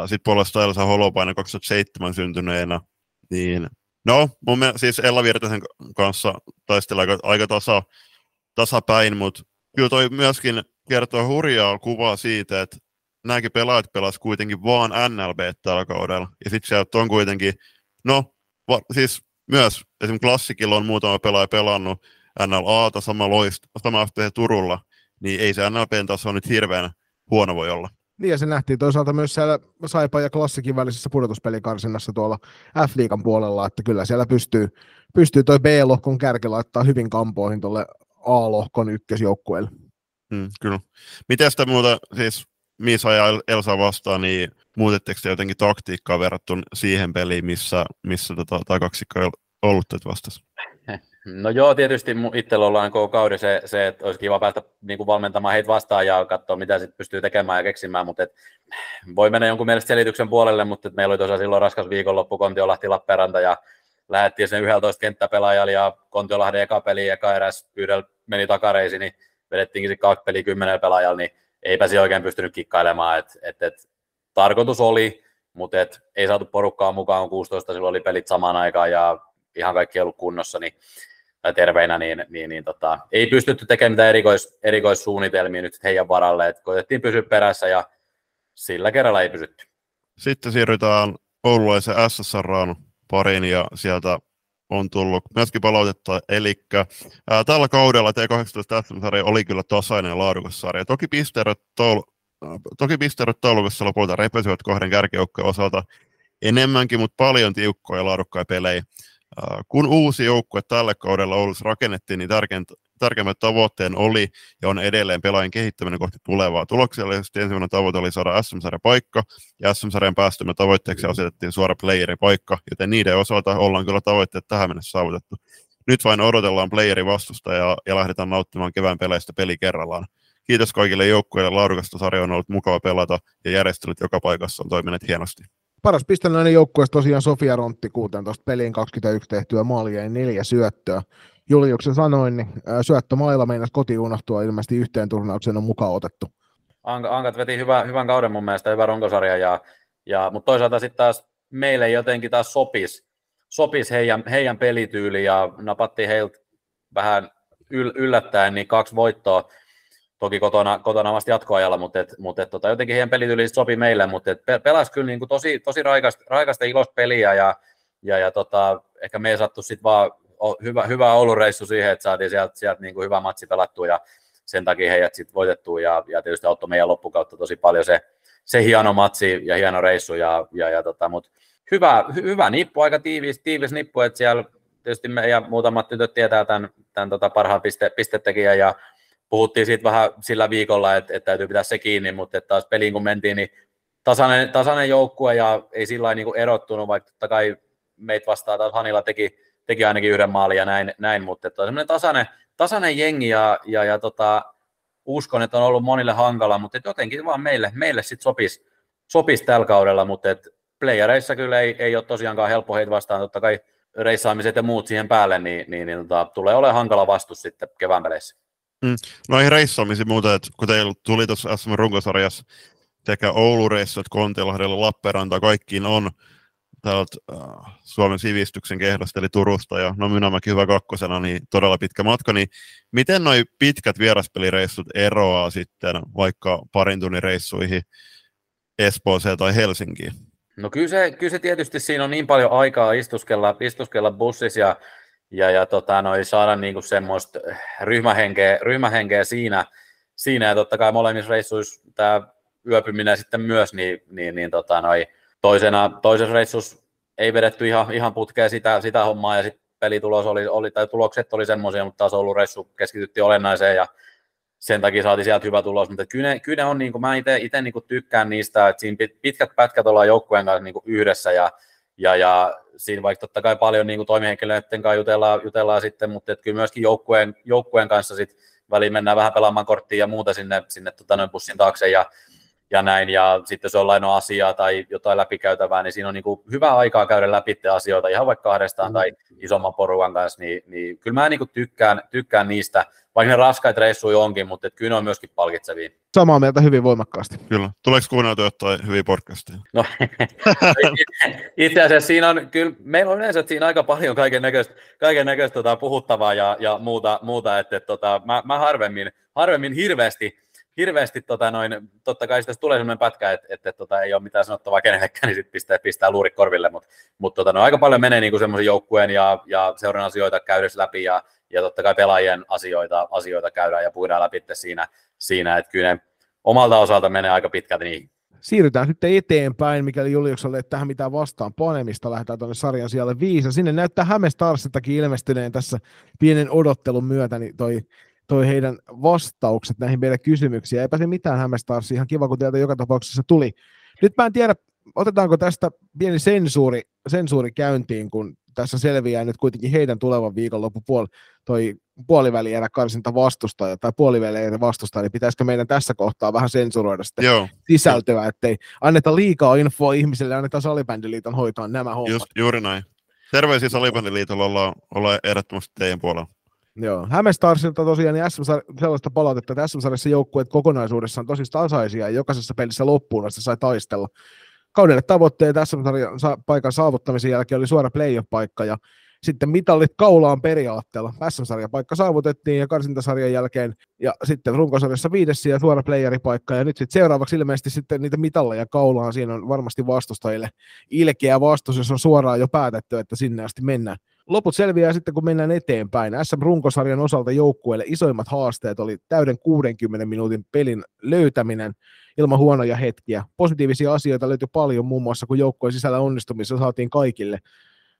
Sitten puolestaan Elsa Holopainen 2007 syntyneenä, niin no, mun mielestä siis Ella Virtasen kanssa taistella aika, aika tasa, tasapäin, mutta kyllä toi myöskin kertoo hurjaa kuvaa siitä, että nämäkin pelaajat pelas kuitenkin vaan NLB tällä kaudella. Ja sitten sieltä on kuitenkin, no va, siis myös esimerkiksi klassikilla on muutama pelaaja pelannut NLAta sama, loist, sama Turulla, niin ei se NLPn taso nyt hirveän huono voi olla.
Niin ja se nähtiin toisaalta myös siellä Saipa ja Klassikin välisessä pudotuspelikarsinnassa tuolla F-liigan puolella, että kyllä siellä pystyy, pystyy toi B-lohkon kärki laittaa hyvin kampoihin tuolle A-lohkon ykkösjoukkueelle.
Mm, kyllä. Miten sitä muuta, siis Misa ja Elsa vastaan, niin muutetteko te jotenkin taktiikkaa verrattuna siihen peliin, missä, missä tota, tai kaksikko ollut vastassa?
No joo, tietysti itsellä ollaan koko kauden se, se, että olisi kiva päästä niin kuin valmentamaan heitä vastaan ja katsoa, mitä sitten pystyy tekemään ja keksimään, mutta et, voi mennä jonkun mielestä selityksen puolelle, mutta et meillä oli tosiaan silloin raskas viikonloppu Kontiolahti Lappeenranta ja lähdettiin sen 11 kenttäpelaajalla ja Kontiolahden eka peli eka eräs yhdellä meni takareisi, niin vedettiinkin sitten kaksi peliä kymmenen pelaajalla, niin eipä se oikein pystynyt kikkailemaan, että et, et, tarkoitus oli, mutta et, ei saatu porukkaa mukaan, 16 silloin oli pelit samaan aikaan ja ihan kaikki ei ollut kunnossa, niin tai terveinä, niin, niin, niin tota, ei pystytty tekemään mitään erikois, erikoissuunnitelmia nyt heidän varalle, että koitettiin pysyä perässä ja sillä kerralla ei pysytty.
Sitten siirrytään Oululaisen SSRaan pariin ja sieltä on tullut myöskin palautetta, eli tällä kaudella T18 SM-sarja oli kyllä tasainen ja laadukas sarja. Toki pisteerot, taul- toki pisteerot taulukossa lopulta repesivät kahden kärkijoukkojen osalta enemmänkin, mutta paljon tiukkoja ja laadukkaita pelejä. Kun uusi joukkue tällä kaudella Oulussa rakennettiin, niin tärkeimmät tavoitteen oli ja on edelleen pelaajien kehittäminen kohti tulevaa. Tuloksellisesti ensimmäinen tavoite oli saada SM-sarjan paikka, ja SM-sarjan päästömme tavoitteeksi asetettiin suora playerin paikka, joten niiden osalta ollaan kyllä tavoitteet tähän mennessä saavutettu. Nyt vain odotellaan playerin vastusta ja, ja lähdetään nauttimaan kevään peleistä peli kerrallaan. Kiitos kaikille joukkueille, laadukasta sarjaa on ollut mukava pelata ja järjestelyt joka paikassa on toimineet hienosti
paras pisteläinen joukkueessa tosiaan Sofia Rontti 16 peliin 21 tehtyä maalia ja neljä syöttöä. Juliuksen sanoin, niin syöttömailla meinasi koti unohtua ilmeisesti yhteen turnaukseen on mukaan otettu.
Ankat veti hyvä, hyvän kauden mun mielestä, hyvä ronkosarja, ja, ja, mutta toisaalta sitten taas meille jotenkin taas sopisi sopis heidän, heidän pelityyli ja napattiin heiltä vähän yl, yllättäen niin kaksi voittoa toki kotona, kotona vasta jatkoajalla, mutta, et, mutta et, tota, jotenkin heidän pelityyli sopi meille, mutta et pelasi kyllä niin kuin tosi, tosi raikasta, raikasta ilosta peliä ja, ja, ja tota, ehkä me ei sattu sitten vaan hyvä, hyvä Oulun-reissu siihen, että saatiin sieltä, sieltä niin kuin hyvä matsi pelattua ja sen takia heidät sitten voitettu ja, ja tietysti auttoi meidän loppukautta tosi paljon se, se hieno matsi ja hieno reissu ja, ja, ja tota, mutta hyvä, hyvä nippu, aika tiivis, tiivis nippu, että siellä tietysti me ja muutamat tytöt tietää tämän, tämän tota parhaan piste, pistetekijän ja puhuttiin siitä vähän sillä viikolla, että, että täytyy pitää se kiinni, mutta että taas peliin kun mentiin, niin tasainen, tasainen joukkue ja ei sillä niin erottunut, vaikka totta kai meitä vastaan taas Hanilla teki, teki ainakin yhden maalin ja näin, näin mutta että on semmoinen tasainen, tasainen jengi ja, ja, ja tota, uskon, että on ollut monille hankala, mutta jotenkin vaan meille, meille sitten sopisi, sopisi tällä kaudella, mutta että playereissa kyllä ei, ei ole tosiaankaan helppo heitä vastaan, totta kai reissaamiset ja muut siihen päälle, niin, niin, niin tota, tulee olemaan hankala vastus sitten kevään peleissä.
Mm. Noihin reissaamisiin muuten, että kun teillä tuli tuossa SM runkosarjassa sekä Oulu-reissut, Kontilahdella, Lappeenranta, kaikkiin on täältä äh, Suomen sivistyksen kehdosta, eli Turusta, ja no Mynämäki hyvä kakkosena, niin todella pitkä matka, niin miten noin pitkät vieraspelireissut eroaa sitten vaikka parin tunnin reissuihin Espooseen tai Helsinkiin?
No kyllä se, kyllä se tietysti siinä on niin paljon aikaa istuskella, istuskella bussissa ja, ja, ja tota, noi, saada niinku semmoista ryhmähenkeä, ryhmähenkeä siinä, siinä, ja totta kai molemmissa reissuissa tämä yöpyminen sitten myös, niin, niin, niin tota, noi, toisena, toisessa reissussa ei vedetty ihan, ihan putkeen sitä, sitä hommaa, ja sitten pelitulos oli, oli, tai tulokset oli semmoisia, mutta taas ollut reissu keskityttiin olennaiseen, ja sen takia saatiin sieltä hyvä tulos, mutta kyllä ne, kyllä ne on, niin kuin, mä itse niin tykkään niistä, että siinä pitkät pätkät ollaan joukkueen kanssa niin yhdessä ja, ja, ja siinä vaikka totta kai paljon niin toimihenkilöiden kanssa jutellaan, jutellaan sitten, mutta että kyllä myöskin joukkueen, joukkueen kanssa sitten väliin mennään vähän pelaamaan korttia ja muuta sinne, sinne tota, noin bussin taakse ja, ja näin, ja sitten se on lainoa asiaa tai jotain läpikäytävää, niin siinä on niin kuin hyvä aikaa käydä läpi asioita ihan vaikka kahdestaan mm. tai isomman porukan kanssa, niin, niin kyllä mä niin kuin tykkään, tykkään niistä, vaikka ne raskaita reissuja onkin, mutta et kyllä ne on myöskin palkitsevia.
Samaa mieltä hyvin voimakkaasti.
Kyllä. Tuleeko kuunneltu jotain hyviä podcasteja? No,
itse asiassa siinä on, kyllä meillä on yleensä siinä aika paljon kaiken näköistä, kaiken näköistä tota, puhuttavaa ja, ja muuta, muuta että, että tota, mä, mä, harvemmin, harvemmin hirveästi, hirveästi tota noin, totta kai tästä tulee sellainen pätkä, että, että, tota, ei ole mitään sanottavaa kenellekään, niin sitten pistää, pistää luurit korville, mutta, mutta tota, no, aika paljon menee niin semmoisen joukkueen ja, ja seuran asioita käydessä läpi ja, ja totta kai pelaajien asioita, asioita käydään ja puidaan läpi siinä, siinä, että kyllä ne omalta osalta menee aika pitkälti niin.
Siirrytään sitten eteenpäin, mikäli Juliukselle ei tähän mitään vastaan panemista, lähdetään tuonne sarjan sijalle viisi. Sinne näyttää Hämestarsittakin ilmestyneen tässä pienen odottelun myötä, niin toi, toi heidän vastaukset näihin meidän kysymyksiin. Eipä se mitään Hämestarsi, ihan kiva, kun teiltä joka tapauksessa tuli. Nyt mä en tiedä, otetaanko tästä pieni sensuuri, sensuuri käyntiin, kun tässä selviää nyt kuitenkin heidän tulevan viikonloppu puol, toi puolivälierä karsinta vastustaja tai puolivälierä vastustaja, niin pitäisikö meidän tässä kohtaa vähän sensuroida sitä Joo. sisältöä, ettei anneta liikaa infoa ihmisille, annetaan Salibändiliiton hoitaa nämä hommat. Just,
juuri näin. Terveisiä Salibändiliitolla ollaan, ollaan ehdottomasti teidän puolella.
Joo, Hämestarsilta tosiaan niin SM, sellaista palautetta, että SM-sarjassa joukkueet kokonaisuudessaan tosi tasaisia ja jokaisessa pelissä loppuun asti sai taistella kaudelle tavoitteet SM-sarjan paikan saavuttamisen jälkeen oli suora playoff-paikka ja sitten mitallit kaulaan periaatteella. SM-sarjan paikka saavutettiin ja karsintasarjan jälkeen ja sitten runkosarjassa viides ja suora playeripaikka ja nyt sitten seuraavaksi ilmeisesti sitten niitä mitalleja kaulaan. Siinä on varmasti vastustajille ilkeä vastus, jos on suoraan jo päätetty, että sinne asti mennään. Loput selviää sitten, kun mennään eteenpäin. SM-runkosarjan osalta joukkueelle isoimmat haasteet oli täyden 60 minuutin pelin löytäminen ilman huonoja hetkiä. Positiivisia asioita löytyi paljon, muun muassa kun joukkojen sisällä onnistumissa saatiin kaikille.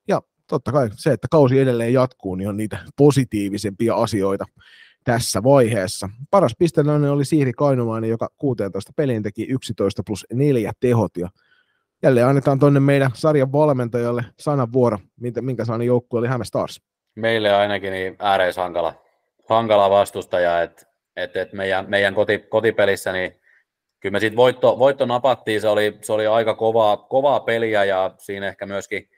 Ja totta kai se, että kausi edelleen jatkuu, niin on niitä positiivisempia asioita tässä vaiheessa. Paras pisteläinen oli Siiri Kainomainen, joka 16 peliin teki 11 plus 4 tehot. Ja jälleen annetaan tuonne meidän sarjan valmentajalle sanavuoro, minkä, minkä saani joukkue oli Hämä Stars.
Meille ainakin niin ääreis hankala, hankala vastustaja, että et, et meidän, meidän koti, kotipelissä niin kyllä me sitten voitto, voitto napattiin, se oli, se oli aika kovaa, kovaa peliä ja siinä ehkä myöskin,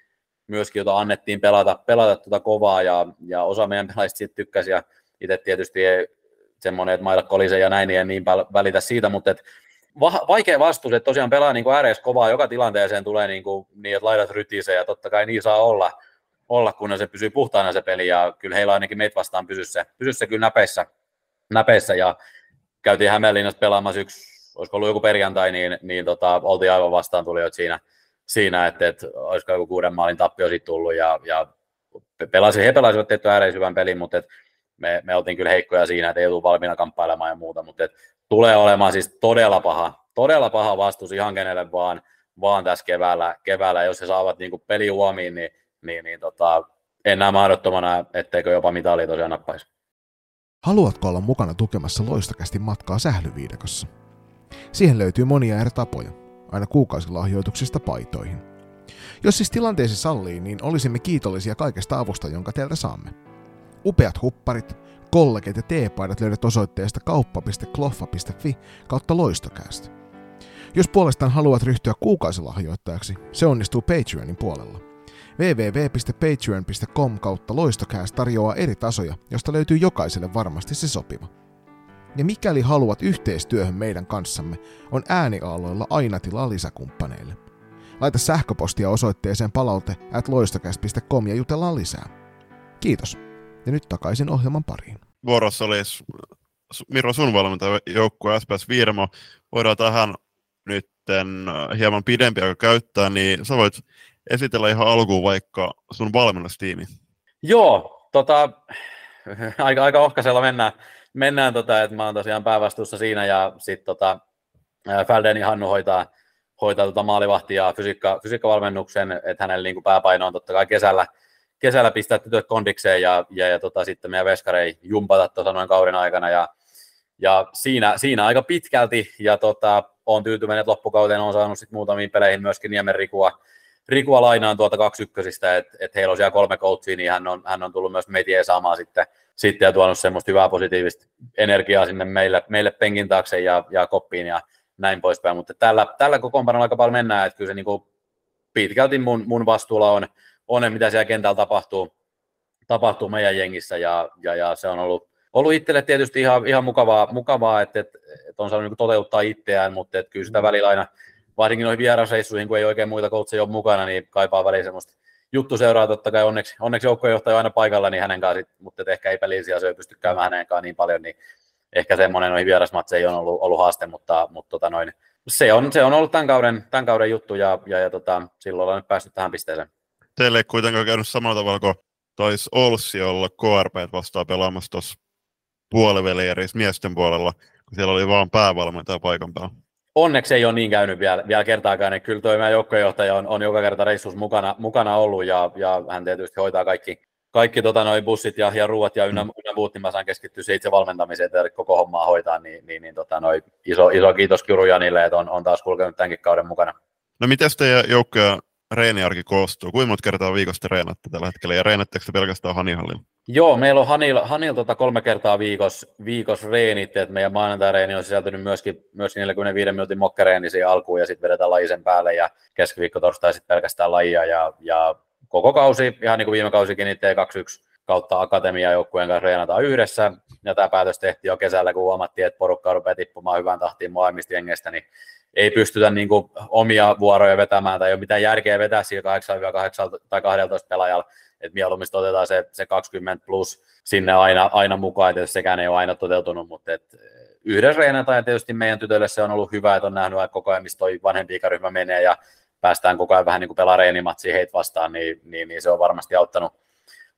myöskin jota annettiin pelata, pelata tuota kovaa ja, ja osa meidän pelaajista sitten tykkäsi ja itse tietysti ei, semmoinen, että mailla kolise ja näin, niin en niin välitä siitä, mutta et, va, vaikea vastus, että tosiaan pelaa niin ääreessä kovaa, joka tilanteeseen tulee niin, kuin, niin että laidat rytisee ja totta kai niin saa olla, olla kun se pysyy puhtaana se peli ja kyllä heillä ainakin meitä vastaan pysyy se, pysyy se kyllä näpeissä, näpeissä ja käytiin Hämeenlinnassa pelaamassa yksi olisiko ollut joku perjantai, niin, niin tota, oltiin aivan vastaan tulijoita siinä, siinä että, että olisiko joku kuuden maalin tappio siitä tullut ja, ja pelasi, he pelasivat tietty ääreisen hyvän pelin, mutta et me, me oltiin kyllä heikkoja siinä, että ei ollut valmiina kamppailemaan ja muuta, mutta et tulee olemaan siis todella paha, todella paha vastus ihan kenelle vaan, vaan tässä keväällä, keväällä jos he saavat niin peli huomiin, niin, niin, niin tota, en näe mahdottomana, etteikö jopa mitali tosiaan nappaisi.
Haluatko olla mukana tukemassa loistakästi matkaa sählyviidakossa? Siihen löytyy monia eri tapoja, aina kuukausilahjoituksista paitoihin. Jos siis tilanteesi sallii, niin olisimme kiitollisia kaikesta avusta, jonka teiltä saamme. Upeat hupparit, kollegit ja teepaidat löydät osoitteesta kauppa.kloffa.fi kautta loistokäästä. Jos puolestaan haluat ryhtyä kuukausilahjoittajaksi, se onnistuu Patreonin puolella. www.patreon.com kautta loistokäästä tarjoaa eri tasoja, josta löytyy jokaiselle varmasti se sopiva. Ja mikäli haluat yhteistyöhön meidän kanssamme, on ääniaaloilla aina tilaa lisäkumppaneille. Laita sähköpostia osoitteeseen palaute at ja jutellaan lisää. Kiitos. Ja nyt takaisin ohjelman pariin.
Vuorossa olisi Miro sun valmentaja joukkue SPS Virmo. Voidaan tähän nyt äh, hieman pidempi aika käyttää, niin sä voit esitellä ihan alkuun vaikka sun valmennustiimi.
Joo, tota, aika, aika ohkaisella mennään, mennään tota, että mä oon tosiaan päävastuussa siinä ja sitten tota, Fäldeni Hannu hoitaa, hoitaa tota maalivahti ja fysiikka, fysiikkavalmennuksen, että hänellä niin pääpaino on totta kai kesällä, kesällä pistää työt kondikseen ja, ja, ja tota, sitten meidän veskarei jumpata tuossa noin kauden aikana ja, ja siinä, siinä, aika pitkälti. Ja tota, on tyytyväinen, että loppukauteen on saanut sit muutamiin peleihin myöskin Niemen Rikua, Rikua lainaan tuolta kaksi ykkösistä, että et heillä on siellä kolme coachia, niin hän on, hän on tullut myös meitä saamaan sitten, sitten ja tuonut semmoista hyvää positiivista energiaa sinne meille, meille penkin taakse ja, ja koppiin ja näin poispäin, mutta tällä, tällä kokoonpanolla aika paljon mennään, että kyllä se niin kuin pitkälti mun, mun vastuulla on, on, mitä siellä kentällä tapahtuu, tapahtuu meidän jengissä. Ja, ja, ja se on ollut, ollut itselle tietysti ihan, ihan mukavaa, mukavaa että, että, että on saanut niin toteuttaa itseään, mutta että kyllä sitä välillä aina, varsinkin noihin vierasreissuihin, kun ei oikein muita coacheja ole mukana, niin kaipaa väliin semmoista juttu seuraa totta kai onneksi, onneksi joukkojenjohtaja on aina paikalla, niin hänen kanssa, mutta ehkä ei pelisiä asioita pysty käymään hänen kanssaan niin paljon, niin ehkä semmoinen noihin vierasmatseja on ollut, ollut haaste, mutta, mutta tota noin, se, on, se on ollut tämän kauden, tämän kauden juttu ja, ja, ja tota, silloin ollaan nyt päästy tähän pisteeseen.
Teille ei kuitenkaan käynyt samalla tavalla kuin taisi Olssi olla KRP vastaan pelaamassa tuossa puolivälierissä miesten puolella, kun siellä oli vaan päävalmentaja paikan päällä.
Onneksi ei ole niin käynyt vielä, vielä kertaakaan, että kyllä tuo meidän joukkojohtaja on, on joka kerta reissus mukana, mukana ollut ja, ja hän tietysti hoitaa kaikki, kaikki tota, noi bussit ja, ja ruuat ja ynnä, ynnä muut, niin mä saan keskittyä se itse valmentamiseen ja koko hommaa hoitaa, niin, niin, niin tota, noi, iso, iso kiitos Kyru Janille, että on, on taas kulkenut tämänkin kauden mukana.
No miten teidän joukkoja reeniarki koostuu? Kuinka monta kertaa viikossa reenatte tällä hetkellä ja reenatteko te pelkästään Hanihallilla?
Joo, meillä on Hanil, Hanil tota kolme kertaa viikossa viikos reenit, että meidän maanantai-reeni on sisältynyt myöskin, myöskin 45 minuutin mokkereeni siihen alkuun ja sitten vedetään lajisen päälle ja keskiviikko torstai sitten pelkästään lajia ja, ja koko kausi, ihan niin kuin viime kausikin, niin T21 kautta akatemiajoukkueen kanssa reenataan yhdessä. Ja tämä päätös tehtiin jo kesällä, kun huomattiin, että porukka rupeaa tippumaan hyvään tahtiin molemmista jengeistä, niin ei pystytä niin kuin omia vuoroja vetämään tai ei ole mitään järkeä vetää siellä 8 8 tai 12 pelaajalla, että mieluummin otetaan se, se 20 plus sinne aina, aina mukaan, että sekään ei ole aina toteutunut, mutta et yhdessä reenataan. Ja tietysti meidän tytöille se on ollut hyvä, että on nähnyt että koko ajan, missä toi vanhempi ikäryhmä menee ja päästään koko ajan vähän niin pelaa heitä vastaan, niin, niin, niin, se on varmasti auttanut,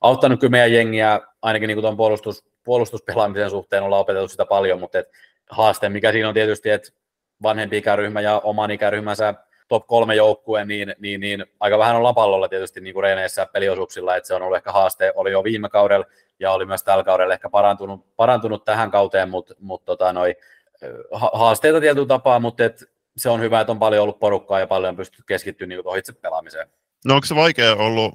auttanut kyllä meidän jengiä, ainakin niin kuin tuon puolustus, puolustuspelaamisen suhteen ollaan opeteltu sitä paljon, mutta et haaste, mikä siinä on tietysti, että vanhempi ikäryhmä ja oman ikäryhmänsä top kolme joukkue, niin, niin, niin aika vähän ollaan pallolla tietysti niin kuin reeneissä peliosuuksilla, että se on ollut ehkä haaste, oli jo viime kaudella ja oli myös tällä kaudella ehkä parantunut, parantunut tähän kauteen, mutta mut tota, noi, haasteita tietyllä tapaa, mutta et se on hyvä, että on paljon ollut porukkaa ja paljon pystytty keskittyä niin itse pelaamiseen.
No onko se vaikea ollut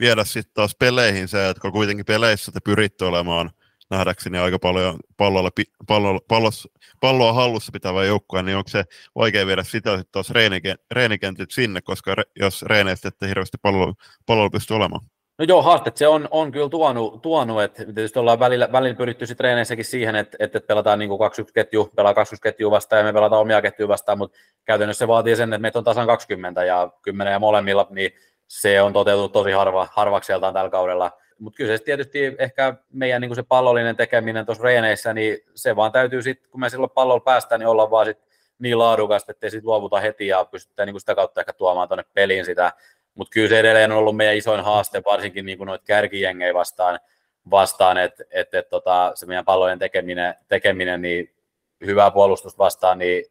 viedä sitten taas peleihin se, että kun kuitenkin peleissä te pyritte olemaan – nähdäkseni aika paljon pallolla, pallolla, pallossa, palloa hallussa pitävä joukkue, niin onko se vaikea viedä sitä sitten taas reenikentit sinne, koska re, jos reeneistä ette hirveästi pallolla, pallolla pysty olemaan?
No joo, haastet se on, on kyllä tuonut, tuonut että tietysti ollaan välillä, välillä pyritty sitten treeneissäkin siihen, että, että pelataan niin 2 ketju, pelaa 2 ketju vastaan ja me pelataan omia ketjuja vastaan, mutta käytännössä se vaatii sen, että meitä on tasan 20 ja 10 ja molemmilla, niin se on toteutunut tosi harva, harvakseltaan tällä kaudella mutta kyllä se tietysti ehkä meidän niin se pallollinen tekeminen tuossa reeneissä, niin se vaan täytyy sitten, kun me silloin pallolla päästään, niin olla vaan sit niin laadukasta, ettei sitten luovuta heti ja pystytään niin sitä kautta ehkä tuomaan tuonne peliin sitä. Mutta kyllä se edelleen on ollut meidän isoin haaste, varsinkin niin noita kärkijengejä vastaan, vastaan että et, et, tota, se meidän pallojen tekeminen, tekeminen niin hyvää puolustus vastaan, niin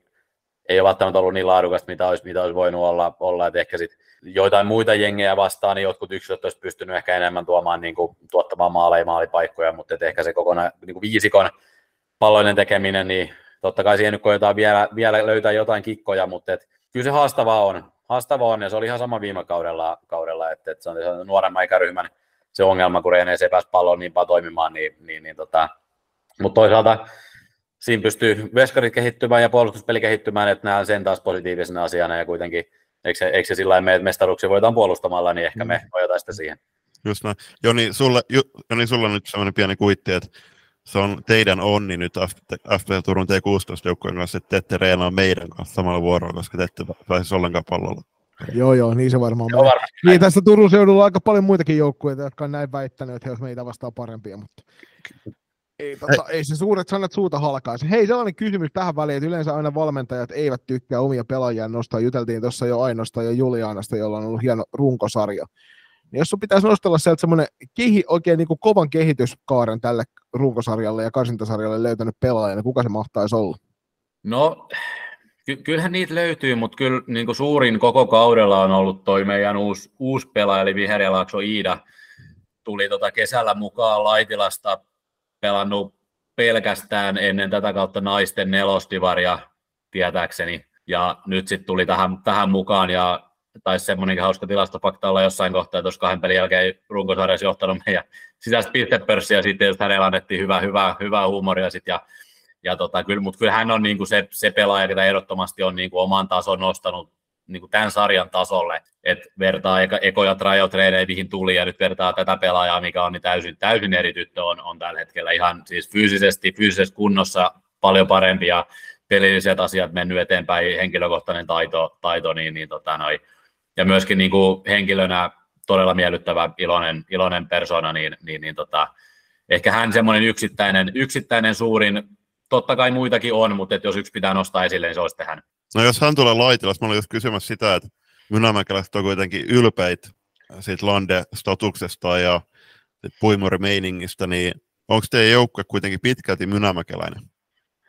ei ole välttämättä ollut niin laadukasta, mitä olisi, mitä olisi voinut olla, olla että ehkä sitten joitain muita jengejä vastaan, niin jotkut yksilöt olisi pystynyt ehkä enemmän tuomaan, niin kuin, tuottamaan maaleja maalipaikkoja, mutta ehkä se kokonaan niin kuin viisikon palloinen tekeminen, niin totta kai siihen nyt koetaan vielä, vielä löytää jotain kikkoja, mutta et, kyllä se haastavaa on. Haastavaa on, ja se oli ihan sama viime kaudella, kaudella että, että se on nuoremman ikäryhmän se ongelma, kun ei pääsi palloon niin paljon toimimaan, niin, niin, niin tota, mutta toisaalta siinä pystyy veskarit kehittymään ja puolustuspeli kehittymään, että näen sen taas positiivisena asiana ja kuitenkin, eikö se, eikö se sillä tavalla että mestaruuksia voidaan puolustamalla, niin ehkä me mm. nojataan sitä siihen.
Just näin. Joni, sulla, Joni, sulla on nyt sellainen pieni kuitti, että se on teidän onni nyt FP Turun T16-joukkueen kanssa, että te ette reenaa meidän kanssa samalla vuorolla, koska te ette pääsisi ollenkaan pallolla.
Joo, joo, niin se varmaan on. Niin, tässä Turun seudulla on aika paljon muitakin joukkueita, jotka on näin väittäneet, että he olisivat meitä vastaan parempia, mutta ei, tota, ei se suuret sanat suuta halkaisi. Hei, sellainen kysymys tähän väliin, että yleensä aina valmentajat eivät tykkää omia pelaajia nostaa. Juteltiin tuossa jo Ainosta ja Julianasta, jolla on ollut hieno runkosarja. Niin jos sun pitäisi nostella sieltä semmoinen kehi, oikein niin kuin kovan kehityskaaren tälle runkosarjalle ja karsintasarjalle löytänyt pelaaja, niin kuka se mahtaisi olla?
No, ky- kyllähän niitä löytyy, mutta kyllä niin kuin suurin koko kaudella on ollut toi meidän uusi, uusi pelaaja, eli Viherialaakso Iida. Tuli tota kesällä mukaan Laitilasta pelannut pelkästään ennen tätä kautta naisten nelostivaria tietääkseni. Ja nyt sitten tuli tähän, tähän mukaan ja taisi semmoinenkin hauska tilastofakta olla jossain kohtaa, että kahden pelin jälkeen runkosarjassa johtanut meidän sisäistä pistepörssiä sitten, jos hänellä annettiin hyvää, hyvää, hyvää huumoria sitten ja ja tota, kyllä, mutta kyllä hän on niin kuin se, se pelaaja, joka ehdottomasti on niin kuin oman tason nostanut niin kuin tämän sarjan tasolle, että vertaa eka, ekoja tryout mihin tuli, ja nyt vertaa tätä pelaajaa, mikä on niin täysin, täysin eri tyttö on, on tällä hetkellä ihan siis fyysisesti, fyysisessä kunnossa paljon parempi, ja pelilliset asiat mennyt eteenpäin, henkilökohtainen taito, taito niin, niin tota noi, ja myöskin niin kuin henkilönä todella miellyttävä, iloinen, iloinen persona, niin, niin, niin tota, ehkä hän semmoinen yksittäinen, yksittäinen suurin, totta kai muitakin on, mutta jos yksi pitää nostaa esille, niin se olisi tähän.
No jos hän tulee Laitilas, mä olin just kysymässä sitä, että Mynämäkeläiset on kuitenkin ylpeitä siitä Lande-statuksesta ja puimurimeiningistä, niin onko teidän joukkue kuitenkin pitkälti Mynämäkeläinen?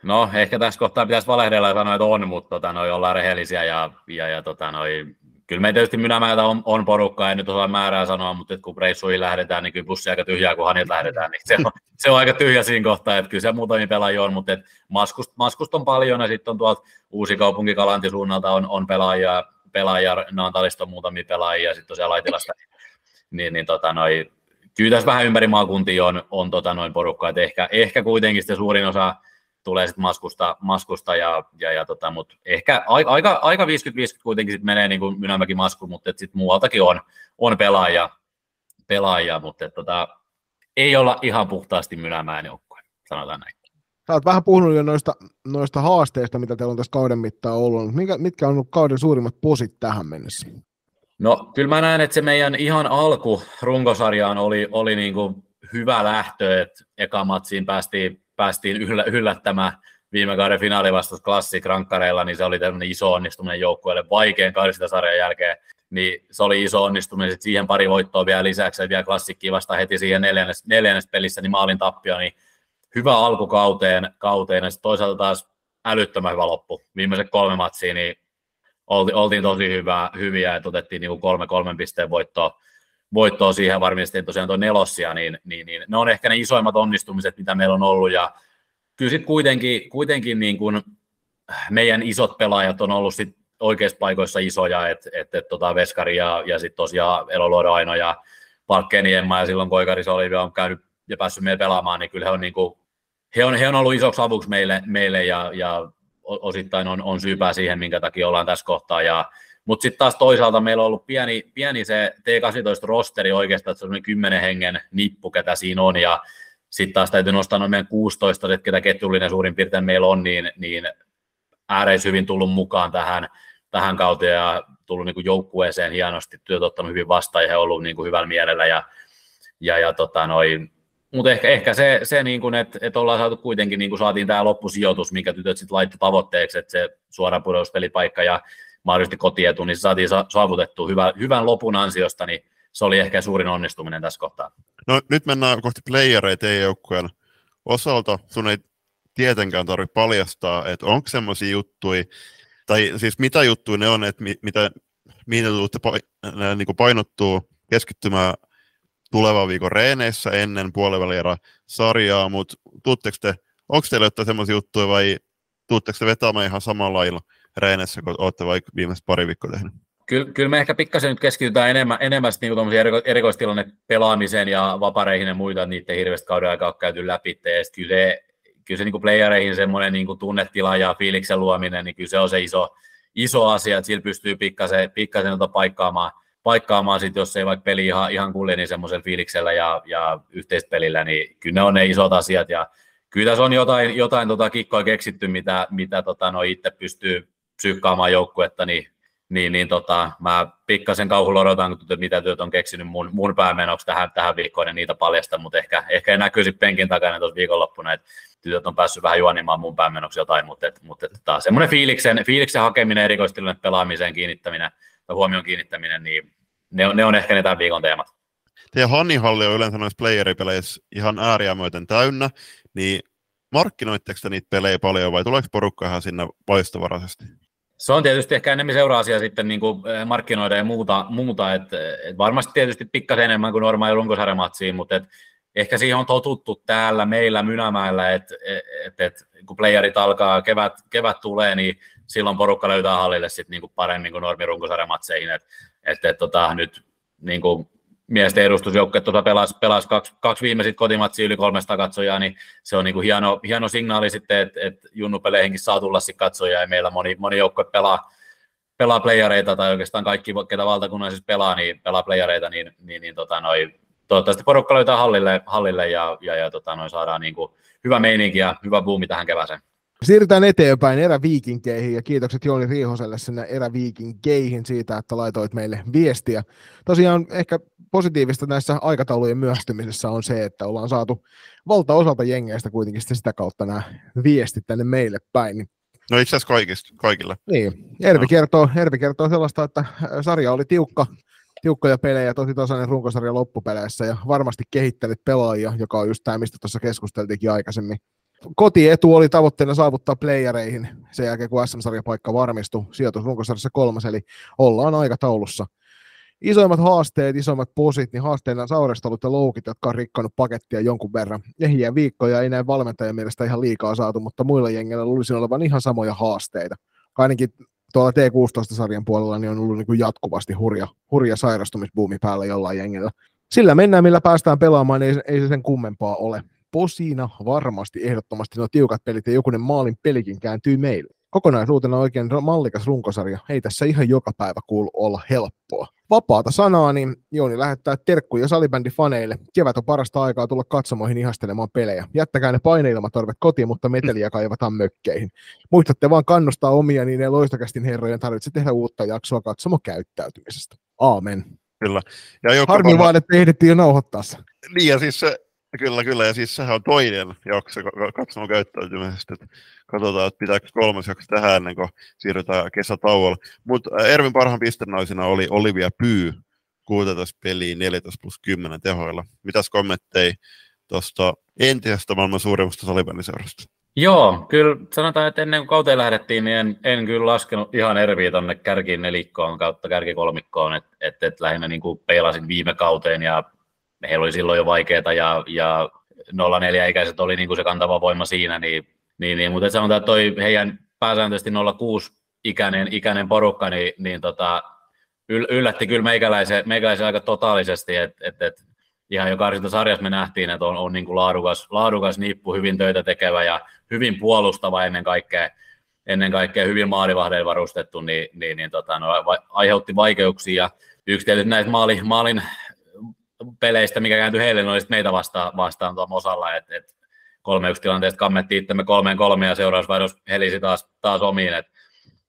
No, ehkä tässä kohtaa pitäisi valehdella ja sanoa, että on, mutta tota, noi ollaan rehellisiä ja, ja, ja tota, noi, kyllä me tietysti Mynämäeltä on, on porukkaa, en nyt osaa määrää sanoa, mutta kun reissuihin lähdetään, niin kyllä bussi aika tyhjää, kun hanilta lähdetään, niin se on, se on aika tyhjä siinä kohtaa, että kyllä se muutamia pelaajia on, mutta Maskust, Maskust on paljon ja sitten on tuolta uusi kaupunki Kalantisuunnalta on, on pelaajia, pelaajia Naantalista on muutamia pelaajia, sitten tosiaan Laitilasta, niin, niin tota, noi, kyllä tässä vähän ympäri maakuntia on, on tota, noin porukkaa, että ehkä, ehkä kuitenkin sitten suurin osa tulee sitten maskusta, maskusta ja, ja, ja tota, mut ehkä aika, aika 50-50 kuitenkin sit menee niin kuin Mynämäki masku, mutta sitten muualtakin on, on pelaajia, pelaajia mutta et, tota, ei olla ihan puhtaasti Mynämäen joukkue, sanotaan näin.
Sä oot vähän puhunut jo noista, noista haasteista, mitä teillä on tässä kauden mittaan ollut. Mitkä, mitkä on ollut kauden suurimmat posit tähän mennessä?
No kyllä mä näen, että se meidän ihan alku runkosarjaan oli, oli niin kuin hyvä lähtö, että eka matsiin päästiin päästiin yllä, yllättämään viime kauden finaali vastus Classic rankkareilla, niin se oli tämmöinen iso onnistuminen joukkueelle vaikein sarjan jälkeen. Niin se oli iso onnistuminen, sitten siihen pari voittoa vielä lisäksi, ja vielä klassikkiin vasta heti siihen neljännes, neljännes pelissä, niin maalin tappio, niin hyvä alku kauteen, kauteen ja sitten toisaalta taas älyttömän hyvä loppu. Viimeiset kolme matsia, niin oltiin, oltiin tosi hyvää, hyviä, että otettiin niin kolme kolmen pisteen voittoa, voittoa siihen varmistettiin tosiaan tuo nelossia, niin, niin, niin, ne on ehkä ne isoimmat onnistumiset, mitä meillä on ollut, ja kyllä sitten kuitenkin, kuitenkin niin kuin meidän isot pelaajat on ollut sit oikeissa paikoissa isoja, että et, et, tota Veskari ja, ja sitten tosiaan Eloluodo Aino ja Palkkeni Emma ja silloin Koikaris Olivia on käynyt ja päässyt meille pelaamaan, niin kyllä he on, niin kuin, he on, he on ollut isoksi avuksi meille, meille ja, ja osittain on, on syypää siihen, minkä takia ollaan tässä kohtaa. Ja, mutta sitten taas toisaalta meillä on ollut pieni, pieni se T18-rosteri oikeastaan, että se on kymmenen hengen nippu, ketä siinä on, ja sitten taas täytyy nostaa noin meidän 16, että ketä ketjullinen suurin piirtein meillä on, niin, niin ääreis hyvin tullut mukaan tähän, tähän kauteen ja tullut niin kuin joukkueeseen hienosti, työt ottanut hyvin vastaan ja he ollut niin kuin hyvällä mielellä ja, ja, ja tota noin, mutta ehkä, ehkä se, se niin kuin, että, että ollaan saatu kuitenkin, niin kuin saatiin tämä loppusijoitus, mikä tytöt sitten laittoi tavoitteeksi, että se suora pudotuspelipaikka ja mahdollisesti kotietu, niin se saatiin saavutettua hyvän, hyvän lopun ansiosta, niin se oli ehkä suurin onnistuminen tässä kohtaa.
No nyt mennään kohti playereita joukkueen osalta. Sun ei tietenkään tarvitse paljastaa, että onko semmoisia juttuja, tai siis mitä juttuja ne on, että mi, mitä mihin te tulette niin painottuu keskittymään tulevan viikon reeneissä ennen puolivälierä sarjaa, mutta tuutteko te, onko teillä jotain semmoisia juttuja vai tuutteko te vetämään ihan samalla lailla reeneissä, kun olette vaikka viimeiset pari viikkoa tehnyt?
Kyllä, kyllä me ehkä pikkasen nyt keskitytään enemmän, enemmän niin eriko, erikoistilanne pelaamiseen ja vapareihin ja muita, että niiden hirveästi kauden aikaa on käyty läpi. Ja kyllä se, kyllä se niin playereihin semmoinen niin kuin tunnetila ja fiiliksen luominen, niin kyllä se on se iso, iso asia, että sillä pystyy pikkasen, pikkasen paikkaamaan, paikkaamaan sit, jos ei vaikka peli ihan, ihan kulje, niin semmoisella fiiliksellä ja, ja yhteispelillä, niin kyllä ne on ne isot asiat ja kyllä tässä on jotain, jotain tota kikkoa keksitty, mitä, mitä tota, no itse pystyy psyykkaamaan joukkuetta, niin niin, niin tota, mä pikkasen kauhulla odotan, että mitä työt on keksinyt mun, mun päämenoksi tähän, tähän viikkoon ja niitä paljasta, mutta ehkä, ehkä näkyisi penkin takana tuossa viikonloppuna, että tytöt on päässyt vähän juonimaan mun päämenoksi jotain, mutta, et, mutta et, taas semmoinen fiiliksen, fiiliksen hakeminen, erikoistilanne pelaamiseen kiinnittäminen ja huomion kiinnittäminen, niin ne on, ne on ehkä ne tämän viikon teemat.
Teidän Hannihalli on yleensä noissa playeripeleissä ihan ääriä myöten täynnä, niin markkinoitteko te niitä pelejä paljon vai tuleeko porukka ihan sinne vaistovaraisesti?
Se on tietysti ehkä enemmän seura-asia sitten niin kuin eh, markkinoida ja muuta, muuta että et varmasti tietysti pikkasen enemmän kuin normaali runkosarjamatsiin, mutta et ehkä siihen on totuttu täällä meillä Mynämäellä, että et, et, kun playerit alkaa, kevät, kevät tulee, niin silloin porukka löytää hallille sitten niin kuin paremmin kuin normi runkosarjamatseihin, että et, et, tota, nyt niin kuin miesten edustusjoukkue tuota pelasi, pelasi kaksi, kaksi viimeisit kotimatsia yli 300 katsojaa, niin se on niin kuin hieno, hieno signaali sitten, että, että junnupeleihinkin saa tulla sitten katsojaa ja meillä moni, moni joukkue pelaa, pelaa playareita tai oikeastaan kaikki, ketä valtakunnallisissa pelaa, niin pelaa playareita, niin, niin, niin tota, noi, toivottavasti porukka löytää hallille, hallille ja, ja, ja tota, noi saadaan niin kuin hyvä meininki ja hyvä buumi tähän kevääseen.
Siirrytään eteenpäin eräviikinkeihin ja kiitokset Jooni Riihoselle sinne eräviikinkeihin siitä, että laitoit meille viestiä. Tosiaan ehkä positiivista näissä aikataulujen myöhästymisessä on se, että ollaan saatu valtaosalta jengeistä kuitenkin sitä kautta nämä viestit tänne meille päin.
No itse asiassa kaikista, kaikille.
Niin, Ervi, no. kertoo, Ervi kertoo sellaista, että sarja oli tiukka, tiukkoja pelejä, tosi tasainen runkosarja loppupeleissä ja varmasti kehittänyt pelaajia, joka on just tämä, mistä tuossa keskusteltiinkin aikaisemmin kotietu oli tavoitteena saavuttaa playereihin sen jälkeen, kun SM-sarjapaikka varmistui sijoitus runkosarjassa kolmas, eli ollaan aikataulussa. Isoimmat haasteet, isoimmat posit, niin haasteena sauristelut ja loukit, jotka on rikkonut pakettia jonkun verran. Ehjiä viikkoja ei näin valmentajan mielestä ihan liikaa saatu, mutta muilla jengillä luulisi olevan ihan samoja haasteita. Ainakin tuolla T16-sarjan puolella niin on ollut niin kuin jatkuvasti hurja, hurja sairastumisbuumi päällä jollain jengillä. Sillä mennään, millä päästään pelaamaan, ei, ei se sen kummempaa ole posina varmasti ehdottomasti nuo tiukat pelit ja jokunen maalin pelikin kääntyy meille. Kokonaisuutena oikein mallikas runkosarja. Ei tässä ihan joka päivä kuulu olla helppoa. Vapaata sanaa, niin Jooni lähettää terkkuja salibändifaneille. Kevät on parasta aikaa tulla katsomoihin ihastelemaan pelejä. Jättäkää ne paineilmatorvet kotiin, mutta meteliä kaivataan mökkeihin. Muistatte vaan kannustaa omia, niin ei loistakästin herrojen tarvitse tehdä uutta jaksoa katsomo käyttäytymisestä. Aamen.
Kyllä.
Ja Harmi vaan, että ehdittiin jo nauhoittaa se.
Niin, ja siis Kyllä, kyllä. Ja siis sehän on toinen jakso katsomon käyttäytymisestä. Katsotaan, että pitääkö kolmas jakso tähän ennen kuin siirrytään kesätauolle. Mutta Ervin parhaan pistennaisena oli Olivia Pyy 16 peliä 14 plus 10 tehoilla. Mitäs kommentteja tuosta entisestä maailman suurimmasta salibändiseurasta?
Joo, kyllä sanotaan, että ennen kuin kauteen lähdettiin, niin en, en kyllä laskenut ihan Erviä tuonne kärkiin nelikkoon kautta kärkikolmikkoon, että et, et lähinnä niin kuin peilasin viime kauteen ja heillä oli silloin jo vaikeaa ja, ja 04-ikäiset oli niin kuin se kantava voima siinä, niin, niin, niin mutta sanotaan, että toi heidän pääsääntöisesti 06-ikäinen ikäinen porukka, niin, niin tota, yllätti kyllä meikäläisen, meikäläisen aika totaalisesti, että et, et, ihan jo sarjassa me nähtiin, että on, on niin kuin laadukas, laadukas nippu, hyvin töitä tekevä ja hyvin puolustava ennen kaikkea, ennen kaikkea hyvin maalivahdeilla varustettu, niin, niin, niin tota, no, aiheutti vaikeuksia. Yksi tietysti näistä maali, maalin peleistä, mikä kääntyi heille, niin oli meitä vastaan, vastaan tuolla osalla, että et kolme yksi tilanteesta kammettiin itsemme kolmeen kolme ja seurausvaihdos helisi taas, taas omiin, että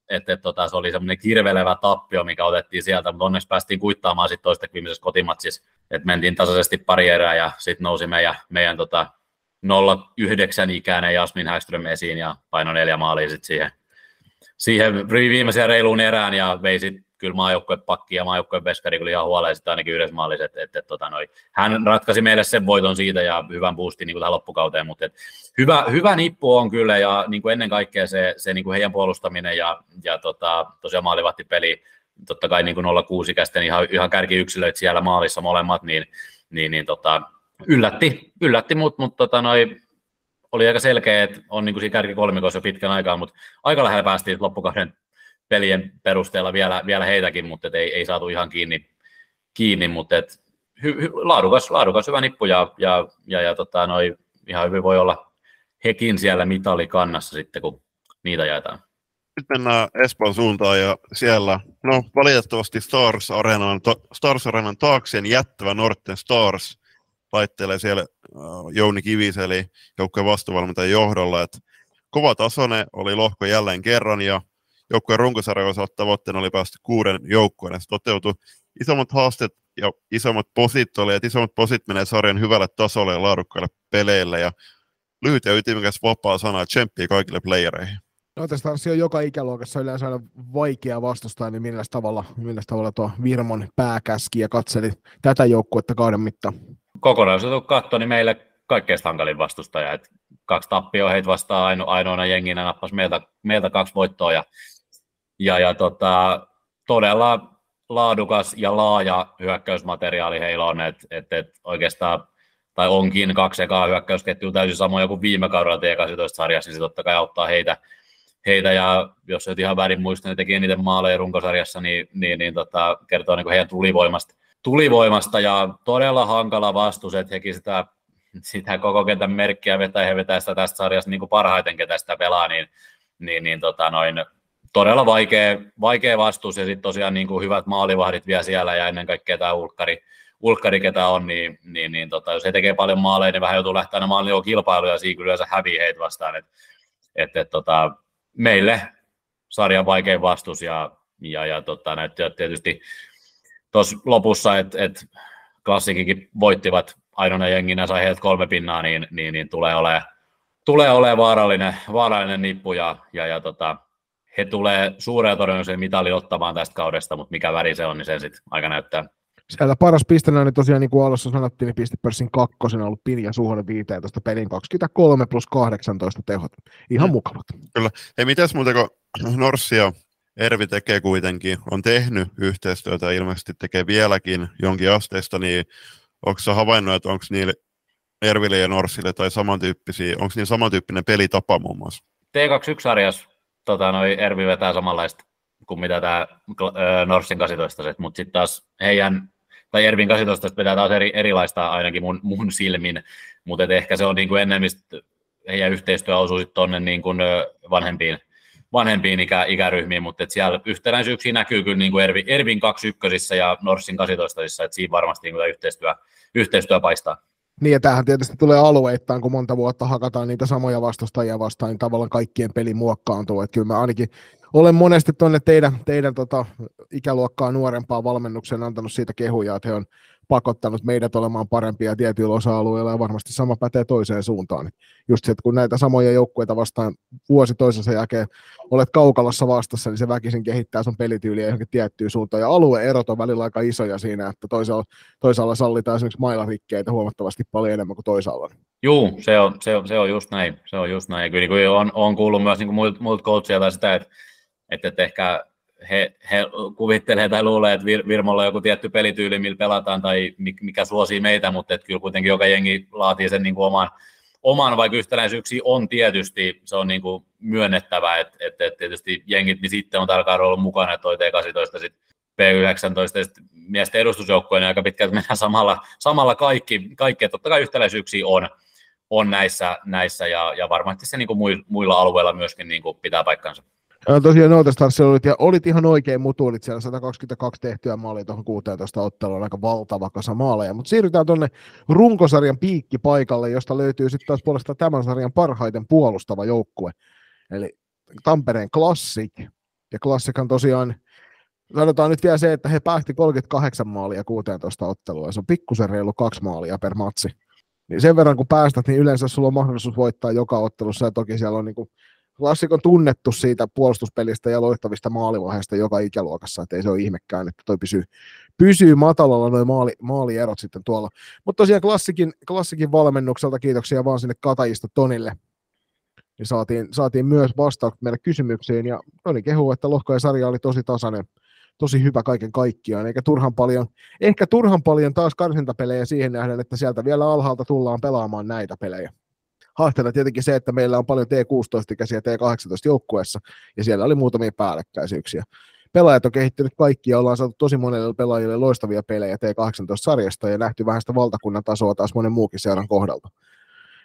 et, et, tota, se oli semmoinen kirvelevä tappio, mikä otettiin sieltä, mutta onneksi päästiin kuittaamaan sitten toista viimeisessä kotimatsissa, että mentiin tasaisesti pari erää ja sitten nousi meidän, meidän tota, 09 ikäinen Jasmin Häkström esiin ja paino neljä maalia sitten siihen, siihen viimeiseen reiluun erään ja vei sitten kyllä maajoukkueen pakki ja maajoukkueen veskari kyllä ihan sitten ainakin yhdessä maalissa, että, että, tota, noi, hän ratkaisi meille sen voiton siitä ja hyvän boostin niin kuin tähän loppukauteen, mutta että, hyvä, hyvä nippu on kyllä ja niin kuin ennen kaikkea se, se niin kuin heidän puolustaminen ja, ja tota, tosiaan maalivahtipeli totta kai niin kuin 06 ikäisten ihan, ihan kärkiyksilöitä siellä maalissa molemmat, niin, niin, niin tota, yllätti, yllätti mut, mutta tota, noi, oli aika selkeä, että on niin kuin siinä kärkikolmikossa pitkän aikaa, mutta aika lähellä päästiin loppukauden pelien perusteella vielä, vielä heitäkin, mutta ei, ei saatu ihan kiinni, kiinni mutta et, hy, hy, laadukas, laadukas, hyvä nippu ja, ja, ja, ja tota, noi, ihan hyvin voi olla hekin siellä mitalikannassa sitten, kun niitä jaetaan.
Nyt mennään Espoon suuntaan ja siellä, no valitettavasti Stars Arenan, Stars Arenan taakseen jättävä Norten Stars laittelee siellä äh, Jouni Kiviseli joukkueen vastuvalmentajan johdolla, että kova tasone oli lohko jälleen kerran ja joukkueen runkosarjan osalta tavoitteena oli päästä kuuden joukkueen. Se toteutui isommat haasteet ja isommat posit oli, että isommat posit menee sarjan hyvälle tasolle ja laadukkaille peleille. Ja lyhyt ja ytimekäs vapaa sana, tsemppiä kaikille playereihin.
No tästä on joka ikäluokassa yleensä aina vaikea vastustaa, niin millä tavalla, millä tavalla tuo Virmon pääkäski ja katseli tätä joukkuetta kauden mittaan?
Kokonaisuus katsoa, niin meille kaikkein hankalin vastustaja. Et kaksi tappioa heitä vastaan aino, ainoana jenginä nappasi meiltä, meiltä kaksi voittoa ja, ja, ja tota, todella laadukas ja laaja hyökkäysmateriaali heillä on, että et, et oikeastaan tai onkin kaksi ekaa hyökkäysketjua täysin samoja kuin viime kaudella T18-sarjassa, niin se totta kai auttaa heitä, heitä ja jos et ihan väärin muista, ne teki eniten maaleja runkosarjassa, niin, niin, niin tota, kertoo niin heidän tulivoimasta, tulivoimasta ja todella hankala vastus, että hekin sitä, sitä koko kentän merkkiä vetää, he vetää sitä tästä sarjasta niin kuin parhaiten, ketä sitä pelaa, niin, niin, niin tota noin, todella vaikea, vaikea vastus ja sitten tosiaan niin kuin hyvät maalivahdit vielä siellä ja ennen kaikkea tämä ulkkari, ulkkari ketä on, niin, niin, niin tota, jos he tekee paljon maaleja, niin vähän joutuu lähteä aina maalin kilpailuja ja siinä kyllä hävii heitä vastaan. Et, et, et, tota, meille sarjan vaikein vastus ja, ja, ja tota, näytti tietysti tuossa lopussa, että et klassikikin voittivat ainoana jenginä, sai heiltä kolme pinnaa, niin, niin, niin tulee olemaan tulee ole vaarallinen, vaarallinen nippu ja, ja, ja tota, he tulee suureen todennäköisesti mitalin ottamaan tästä kaudesta, mutta mikä väri se on, niin sen sitten aika näyttää.
Sieltä paras pistenä, niin tosiaan niin kuin alussa sanottiin, niin pistepörssin kakkosen on ollut Pinja Suhonen 15 pelin 23 plus 18 tehot. Ihan mm. mukavat.
Kyllä. Ei mitäs muuta kuin Norssi ja Ervi tekee kuitenkin, on tehnyt yhteistyötä ilmeisesti tekee vieläkin jonkin asteesta, niin onko se havainnut, että onko niille Erville ja Norsille tai samantyyppisiä, onko niin samantyyppinen pelitapa muun muassa?
T21-sarjassa tota, noi Ervi vetää samanlaista kuin mitä tämä Norsin 12, mutta sitten taas heidän, tai Ervin 12 vetää taas eri, erilaista ainakin mun, mun silmin, mutta ehkä se on niin kuin enemmän, heidän yhteistyö osuu sitten tuonne niin kuin vanhempiin, vanhempiin ikä, ikäryhmiin, mutta siellä yhtenäisyyksiä näkyy kyllä niin kuin Ervin, Ervin 21 ja Norsin 12, että siinä varmasti niin yhteistyö, yhteistyö paistaa.
Niin, ja tämähän tietysti tulee alueittain, kun monta vuotta hakataan niitä samoja vastustajia vastaan, niin tavallaan kaikkien peli muokkaantuu. Että kyllä mä ainakin olen monesti tuonne teidän, teidän tota, ikäluokkaa nuorempaa valmennuksen antanut siitä kehuja, että he on pakottanut meidät olemaan parempia tietyillä osa-alueilla ja varmasti sama pätee toiseen suuntaan. Just se, että kun näitä samoja joukkueita vastaan vuosi toisensa jälkeen olet kaukalassa vastassa, niin se väkisin kehittää sun pelityyliä johonkin tiettyyn suuntaan. Ja alueerot on välillä aika isoja siinä, että toisaalla, toisaalla sallitaan esimerkiksi mailarikkeitä huomattavasti paljon enemmän kuin toisaalla.
Juu, se on, se on, se on just näin. Se on just näin. Ja kyllä niin on, on kuullut myös niin muilta muilta coachilta sitä, että, että, että ehkä he, he kuvittelee tai luulee, että Vir, Virmolla on joku tietty pelityyli, millä pelataan tai mikä suosii meitä, mutta että kyllä kuitenkin joka jengi laatii sen niin kuin oman, oman, vaikka yhtenäisyyksiä on tietysti, se on niin kuin myönnettävä, että, että, että tietysti jengit, niin sitten on tarkkaan ollut mukana, että toi T18 sitten P19 ja miesten edustusjoukkojen niin aika pitkälti mennään samalla, samalla kaikki, että totta kai yhtäläisyyksiä on, on näissä, näissä ja, ja varmasti se niin kuin muilla alueilla myöskin niin kuin pitää paikkansa.
Tosiaan Nootestarsilla olit, ja olit ihan oikein mutuulit siellä 122 tehtyä maalia tuohon 16 otteluun, aika valtava kasa maaleja. Mutta siirrytään tuonne runkosarjan piikkipaikalle, josta löytyy sitten taas puolestaan tämän sarjan parhaiten puolustava joukkue. Eli Tampereen Classic. Ja Classichan tosiaan, sanotaan nyt vielä se, että he päähti 38 maalia 16 ottelua, se on pikkusen reilu kaksi maalia per matsi. Niin sen verran kun päästät, niin yleensä sulla on mahdollisuus voittaa joka ottelussa, ja toki siellä on niin kuin Klassik on tunnettu siitä puolustuspelistä ja loistavista maalivaiheista joka ikäluokassa, että ei se ole ihmekään, että toi pysyy, pysyy matalalla noin maali, maalierot sitten tuolla. Mutta tosiaan klassikin, klassikin valmennukselta kiitoksia vaan sinne Katajista Tonille. Niin saatiin, saatiin myös vastaukset meille kysymyksiin ja Toni kehuu, että lohkojen sarja oli tosi tasainen. tosi hyvä kaiken kaikkiaan, eikä turhan paljon, ehkä turhan paljon taas karsintapelejä siihen nähden, että sieltä vielä alhaalta tullaan pelaamaan näitä pelejä. Haasteena tietenkin se, että meillä on paljon T16-ikäisiä T18 joukkueessa, ja siellä oli muutamia päällekkäisyyksiä. Pelaajat on kehittynyt kaikki, ja ollaan saatu tosi monelle pelaajille loistavia pelejä T18-sarjasta, ja nähty vähän sitä valtakunnan tasoa taas monen muukin seuran kohdalta.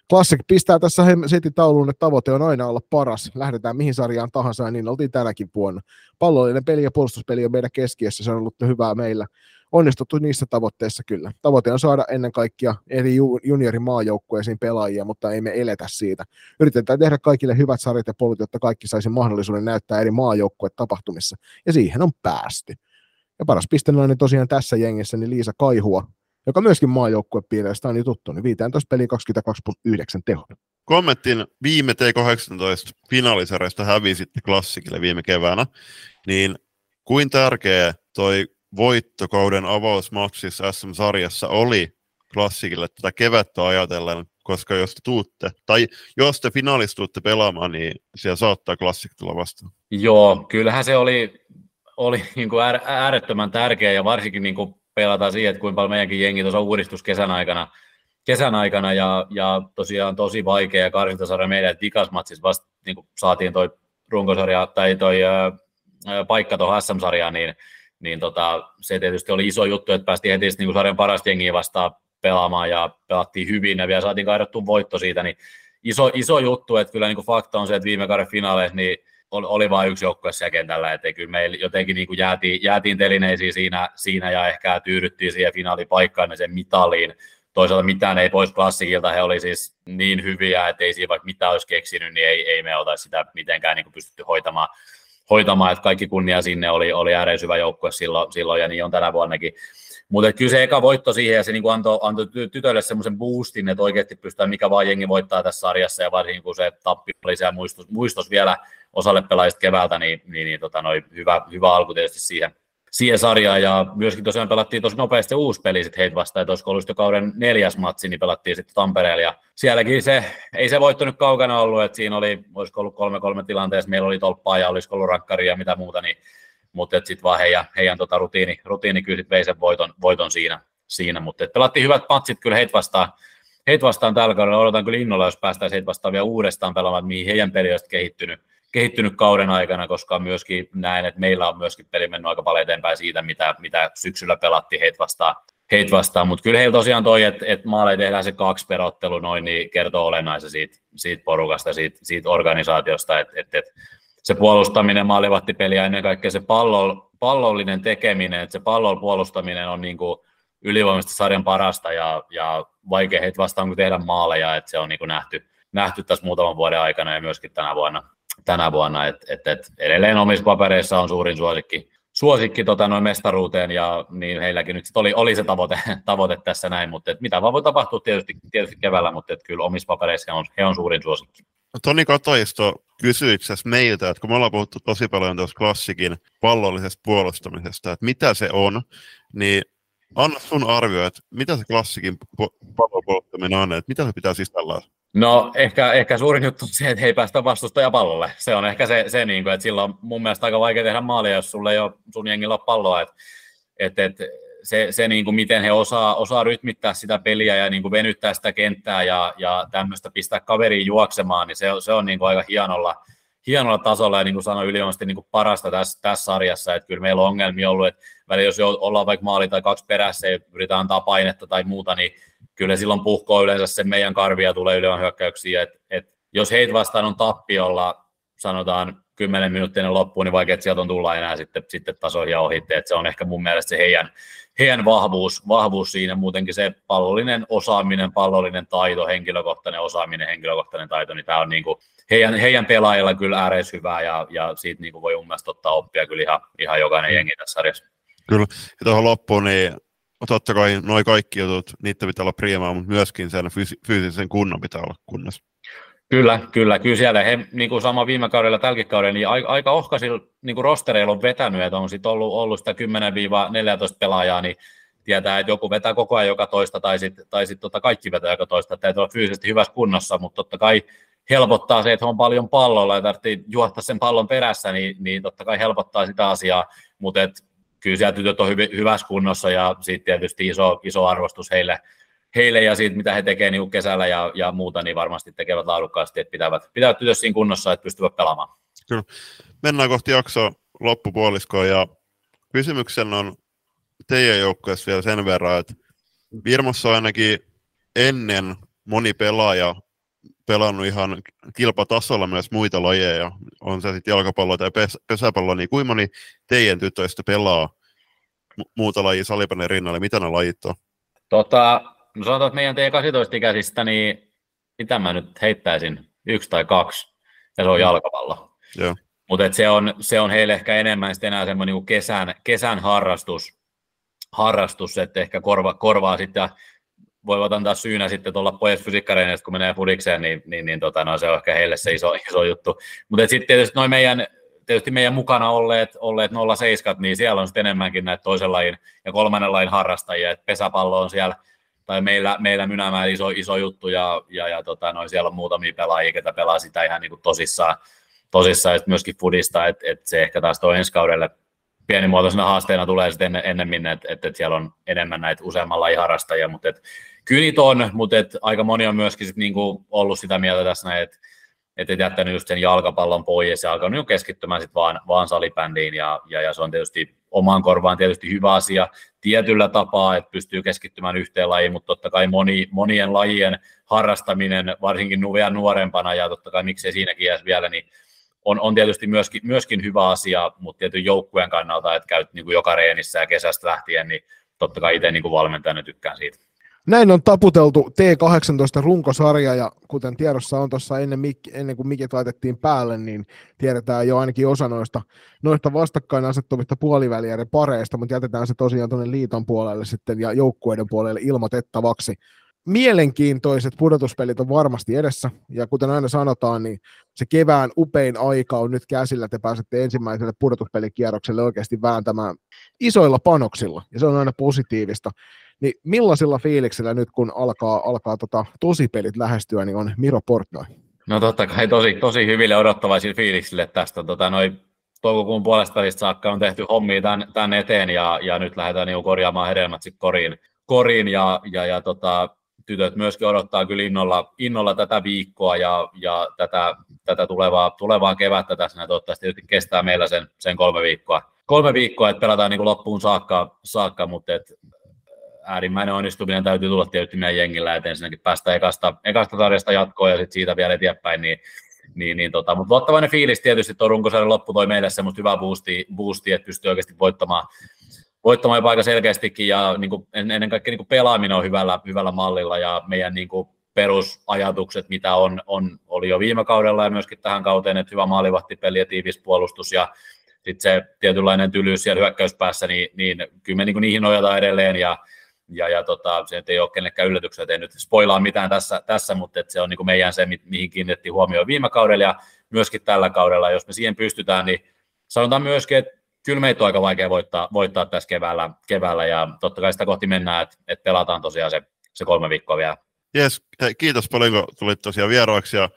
Classic pistää tässä heti tauluun, että tavoite on aina olla paras. Lähdetään mihin sarjaan tahansa, ja niin oltiin tänäkin vuonna. Pallollinen peli ja puolustuspeli on meidän keskiössä, se on ollut hyvää meillä. Onnistuttu niissä tavoitteissa kyllä. Tavoite on saada ennen kaikkea eri juniorimaajoukkueisiin pelaajia, mutta ei me eletä siitä. Yritetään tehdä kaikille hyvät sarjat ja polut, jotta kaikki saisi mahdollisuuden näyttää eri maajoukkueet tapahtumissa, ja siihen on päästy. Ja paras pistenainen tosiaan tässä jengissä, niin Liisa Kaihua, joka myöskin maajoukkuepiireistä on jo tuttu, niin 15 peli 22,9 teho.
Kommentin viime T18 finaalisarjasta hävisitte klassikille viime keväänä, niin kuin tärkeä toi voittokauden avausmatsissa SM-sarjassa oli klassikille tätä kevättä ajatellen, koska jos te tuutte, tai jos te finalistuutte pelaamaan, niin siellä saattaa klassik tulla vastaan.
Joo, kyllähän se oli, oli niin kuin äärettömän tärkeä ja varsinkin niin kuin pelataan siihen, että kuinka paljon meidänkin jengi tuossa uudistus kesän aikana, kesän aikana ja, ja tosiaan tosi vaikea karsintasarja meidän, että ikasmatsissa vasta niin saatiin toi runkosarja tai toi ää, paikka tuohon SM-sarjaan, niin, niin tota, se tietysti oli iso juttu, että päästiin heti niin sarjan parasta jengiä vastaan pelaamaan ja pelattiin hyvin ja vielä saatiin kaidettu voitto siitä, niin iso, iso juttu, että kyllä niin kuin fakta on se, että viime kauden finaaleissa niin oli vain yksi joukkue siellä kentällä, että kyllä meillä jotenkin niin kuin jäätiin, jäätiin telineisiin siinä, siinä ja ehkä tyydyttiin siihen finaalipaikkaan ja sen mitaliin. Toisaalta mitään ei pois klassikilta, he oli siis niin hyviä, että ei siinä vaikka mitään olisi keksinyt, niin ei, ei me oltaisi sitä mitenkään niin kuin pystytty hoitamaan, hoitamaan, että kaikki kunnia sinne oli, oli ääreisen hyvä joukkue silloin, silloin ja niin on tänä vuonnakin. Mutta kyllä se eka voitto siihen ja se niin antoi, antoi tytöille semmoisen boostin, että oikeasti pystytään mikä vaan jengi voittaa tässä sarjassa ja varsinkin kun se tappi oli siellä muistos, muistos vielä osalle pelaajista keväältä, niin, niin, niin tota, noi, hyvä, hyvä alku tietysti siihen, siihen sarjaan, ja myöskin tosiaan pelattiin tosi nopeasti uusi peli sitten heitä vastaan, että olisiko ollut kauden neljäs matsi, niin pelattiin sitten Tampereella, ja sielläkin se, ei se voitto nyt kaukana ollut, että siinä oli, olisiko ollut kolme-kolme tilanteessa, meillä oli tolppaa ja olisiko ollut rakkaria ja mitä muuta, niin, mutta sitten vaan heidän, heidän tota rutiini, rutiini kyllä vei sen voiton, voiton siinä, siinä. mutta pelattiin hyvät matsit kyllä heitä vastaan, heitä vastaan tällä kaudella, odotan kyllä innolla, jos päästään heitä vastaan vielä uudestaan pelaamaan, mihin heidän peli on kehittynyt, kehittynyt kauden aikana, koska myöskin näen, että meillä on myöskin peli mennyt aika paljon eteenpäin siitä, mitä, mitä syksyllä pelattiin heitä vastaan. Heit vastaan. Mutta kyllä heillä tosiaan toi, että et maaleja tehdään se kaksi perottelu noin, niin kertoo olennaista siitä, siitä porukasta, siitä, siitä organisaatiosta, että et, et se puolustaminen, maalivahtipeli ja ennen kaikkea se pallo, pallollinen tekeminen, että se pallon puolustaminen on niin kuin ylivoimaisesti sarjan parasta ja, ja vaikea heitä vastaan kuin tehdä maaleja, että se on niin kuin nähty, nähty tässä muutaman vuoden aikana ja myöskin tänä vuonna tänä vuonna, että et, et edelleen omissa papereissa on suurin suosikki, suosikki tota, noin mestaruuteen, ja niin heilläkin nyt oli, oli se tavoite, tavoite tässä näin, mutta et mitä vaan voi tapahtua tietysti, tietysti keväällä, mutta et kyllä omissa papereissa he on, he on suurin suosikki.
No, Toni Katoisto kysyi itse meiltä, että kun me ollaan puhuttu tosi paljon tuossa klassikin pallollisesta puolustamisesta, että mitä se on, niin anna sun arvio, että mitä se klassikin pallon on, että mitä se pitää sisällään?
No ehkä, ehkä suurin juttu on se, että ei päästä vastustaja pallolle. Se on ehkä se, se niin kuin, että silloin on mun mielestä aika vaikea tehdä maalia, jos sulle ei ole sun jengillä ole palloa. Että, että, että se, se niin kuin miten he osaa, osaa rytmittää sitä peliä ja niin kuin venyttää sitä kenttää ja, ja tämmöistä pistää kaveriin juoksemaan, niin se, se on niin kuin aika hienolla, hienolla tasolla ja niin kuin sanoin ylivoimaisesti niin kuin parasta tässä, tässä sarjassa, että kyllä meillä on ongelmia ollut, että välillä jos ollaan vaikka maali tai kaksi perässä ja yritetään antaa painetta tai muuta, niin kyllä silloin puhkoo yleensä se meidän karvia tulee ylivoiman hyökkäyksiä, että, että jos heitä vastaan on tappiolla, sanotaan 10 minuuttia ennen loppuun, niin vaikea, että sieltä on tulla enää sitten, sitten tasoihin ja ohitte, että se on ehkä mun mielestä se heidän, heidän vahvuus, vahvuus siinä, muutenkin se pallollinen osaaminen, pallollinen taito, henkilökohtainen osaaminen, henkilökohtainen taito, niin tämä on niin kuin heidän, heidän pelaajilla kyllä ääreis hyvää ja, ja siitä niin kuin voi mun mielestä ottaa oppia kyllä ihan, ihan jokainen jengi tässä sarjassa.
Kyllä, ja tuohon loppuun, niin totta kai noin kaikki jutut, niitä pitää olla priemaa, mutta myöskin sen fyys- fyysisen kunnon pitää olla kunnossa.
Kyllä, kyllä, kyllä siellä he, niin kuin sama viime kaudella, tälläkin kaudella, niin aika, aika ohkaisilla niin kuin rostereilla on vetänyt, että on sitten ollut, ollut sitä 10-14 pelaajaa, niin tietää, että joku vetää koko ajan joka toista, tai sitten tai sit, tota kaikki vetää joka toista, täytyy olla fyysisesti hyvässä kunnossa, mutta totta kai helpottaa se, että on paljon pallolla ja tarvitsee juottaa sen pallon perässä, niin, niin totta kai helpottaa sitä asiaa, mutta kyllä siellä tytöt on hyv- hyvässä kunnossa ja sitten tietysti iso, iso arvostus heille, heille ja siitä, mitä he tekevät niin kesällä ja, ja muuta, niin varmasti tekevät laadukkaasti, että pitävät, pitävät tytöt siinä kunnossa, että pystyvät pelaamaan.
Kyllä. Mennään kohti jaksoa loppupuoliskoon ja kysymyksen on teidän joukkueessa vielä sen verran, että Virmossa on ainakin ennen moni pelaaja pelannut ihan kilpatasolla myös muita lajeja, on se sitten jalkapallo tai pes- pesäpallo, niin kuinka moni teidän tytöistä pelaa muuta lajia salipäinen rinnalle, mitä ne lajit on?
Tota, no sanotaan, että meidän T18-ikäisistä, niin mitä mä nyt heittäisin, yksi tai kaksi, ja se on mm. jalkapallo. Mutta se on, se on heille ehkä enemmän sitten enää semmoinen niin kesän, kesän harrastus, harrastus, että ehkä korva, korvaa sitten voivat antaa syynä sitten tuolla pojat fysiikkareeneista, kun menee fudikseen, niin, niin, niin tota, no, se on ehkä heille se iso, iso juttu. Mutta sitten tietysti noin meidän, tietysti meidän mukana olleet, olleet 07, niin siellä on sitten enemmänkin näitä toisen lajin ja kolmannen lajin harrastajia, että pesäpallo on siellä, tai meillä, meillä Mynämäellä iso, iso juttu, ja, ja, ja tota, no, siellä on muutamia pelaajia, ketä pelaa sitä ihan niin kuin tosissaan, tosissaan, ja myöskin fudista, että et se ehkä taas tuo ensi kaudelle pienimuotoisena haasteena tulee sitten ennemmin, että et, et siellä on enemmän näitä useamman lajin harrastajia, mutta et, kyllä niitä on, mutta et aika moni on myöskin sit niinku ollut sitä mieltä tässä, että et, et jättänyt just sen jalkapallon pois ja alkanut keskittymään sit vaan, vaan salibändiin ja, ja, ja, se on tietysti omaan korvaan tietysti hyvä asia tietyllä tapaa, että pystyy keskittymään yhteen lajiin, mutta totta kai moni, monien lajien harrastaminen, varsinkin vielä nuorempana ja totta kai miksei siinäkin edes vielä, niin on, on tietysti myöskin, myöskin hyvä asia, mutta tietyn joukkueen kannalta, että käyt niin kuin joka reenissä ja kesästä lähtien, niin totta kai itse niin kuin valmentajana tykkään siitä.
Näin on taputeltu T18-runkosarja, ja kuten tiedossa on tuossa ennen, ennen kuin mikit laitettiin päälle, niin tiedetään jo ainakin osa noista, noista vastakkain asettuvista puolivälierä pareista, mutta jätetään se tosiaan tuonne liiton puolelle sitten ja joukkueiden puolelle ilmoitettavaksi mielenkiintoiset pudotuspelit on varmasti edessä, ja kuten aina sanotaan, niin se kevään upein aika on nyt käsillä, te pääsette ensimmäiselle pudotuspelikierrokselle oikeasti vääntämään isoilla panoksilla, ja se on aina positiivista. Niin millaisilla fiiliksillä nyt, kun alkaa, alkaa tota, tosipelit lähestyä, niin on Miro Portnoy?
No totta kai tosi, tosi hyville odottavaisille fiiliksille tästä. Tota, noi toukokuun puolesta saakka on tehty hommia tämän, tämän eteen ja, ja nyt lähdetään niin korjaamaan hedelmät sitten koriin, koriin ja, ja, ja tota, tytöt myöskin odottaa kyllä innolla, innolla tätä viikkoa ja, ja tätä, tätä tulevaa, tulevaa kevättä tässä. Ja toivottavasti kestää meillä sen, sen kolme viikkoa. Kolme viikkoa, että pelataan niin kuin loppuun saakka, saakka mutta et äärimmäinen onnistuminen täytyy tulla tietysti meidän jengillä, että ensinnäkin päästä ekasta, ekasta sarjasta jatkoon ja sitten siitä vielä eteenpäin, niin niin, niin tota, mutta luottavainen fiilis tietysti tuo runkosarjan loppu toi meille semmoista hyvää boostia, boostia että pystyy oikeasti voittamaan, voittamaan jopa aika selkeästikin ja niin kuin, ennen kaikkea niin kuin pelaaminen on hyvällä, hyvällä mallilla ja meidän niin kuin, perusajatukset, mitä on, on, oli jo viime kaudella ja myöskin tähän kauteen, että hyvä maalivahtipeli ja tiivis puolustus ja sitten se tietynlainen tylyys siellä hyökkäyspäässä, niin, niin kyllä me niin niihin nojataan edelleen ja, ja, ja tota, se ei ole kenellekään yllätyksiä, että ei nyt spoilaa mitään tässä, tässä mutta että se on niin meidän se, mihin kiinnitettiin huomioon viime kaudella ja myöskin tällä kaudella. Jos me siihen pystytään, niin sanotaan myöskin, että kyllä meitä on aika vaikea voittaa, voittaa tässä keväällä, keväällä ja totta kai sitä kohti mennään, että, että pelataan tosiaan se, se kolme viikkoa vielä.
Yes, kiitos paljon, kun tulit tosiaan vieraaksi ja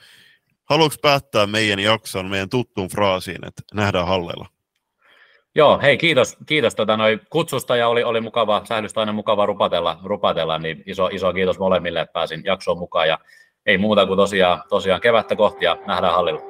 haluatko päättää meidän jakson meidän tuttuun fraasiin, että nähdään hallella?
Joo, hei kiitos, kiitos tota, noi kutsusta ja oli, oli mukava, sähdystä aina mukava rupatella, rupatella, niin iso, iso kiitos molemmille, että pääsin jaksoon mukaan ja ei muuta kuin tosiaan, tosiaan kevättä kohti ja nähdään hallilla.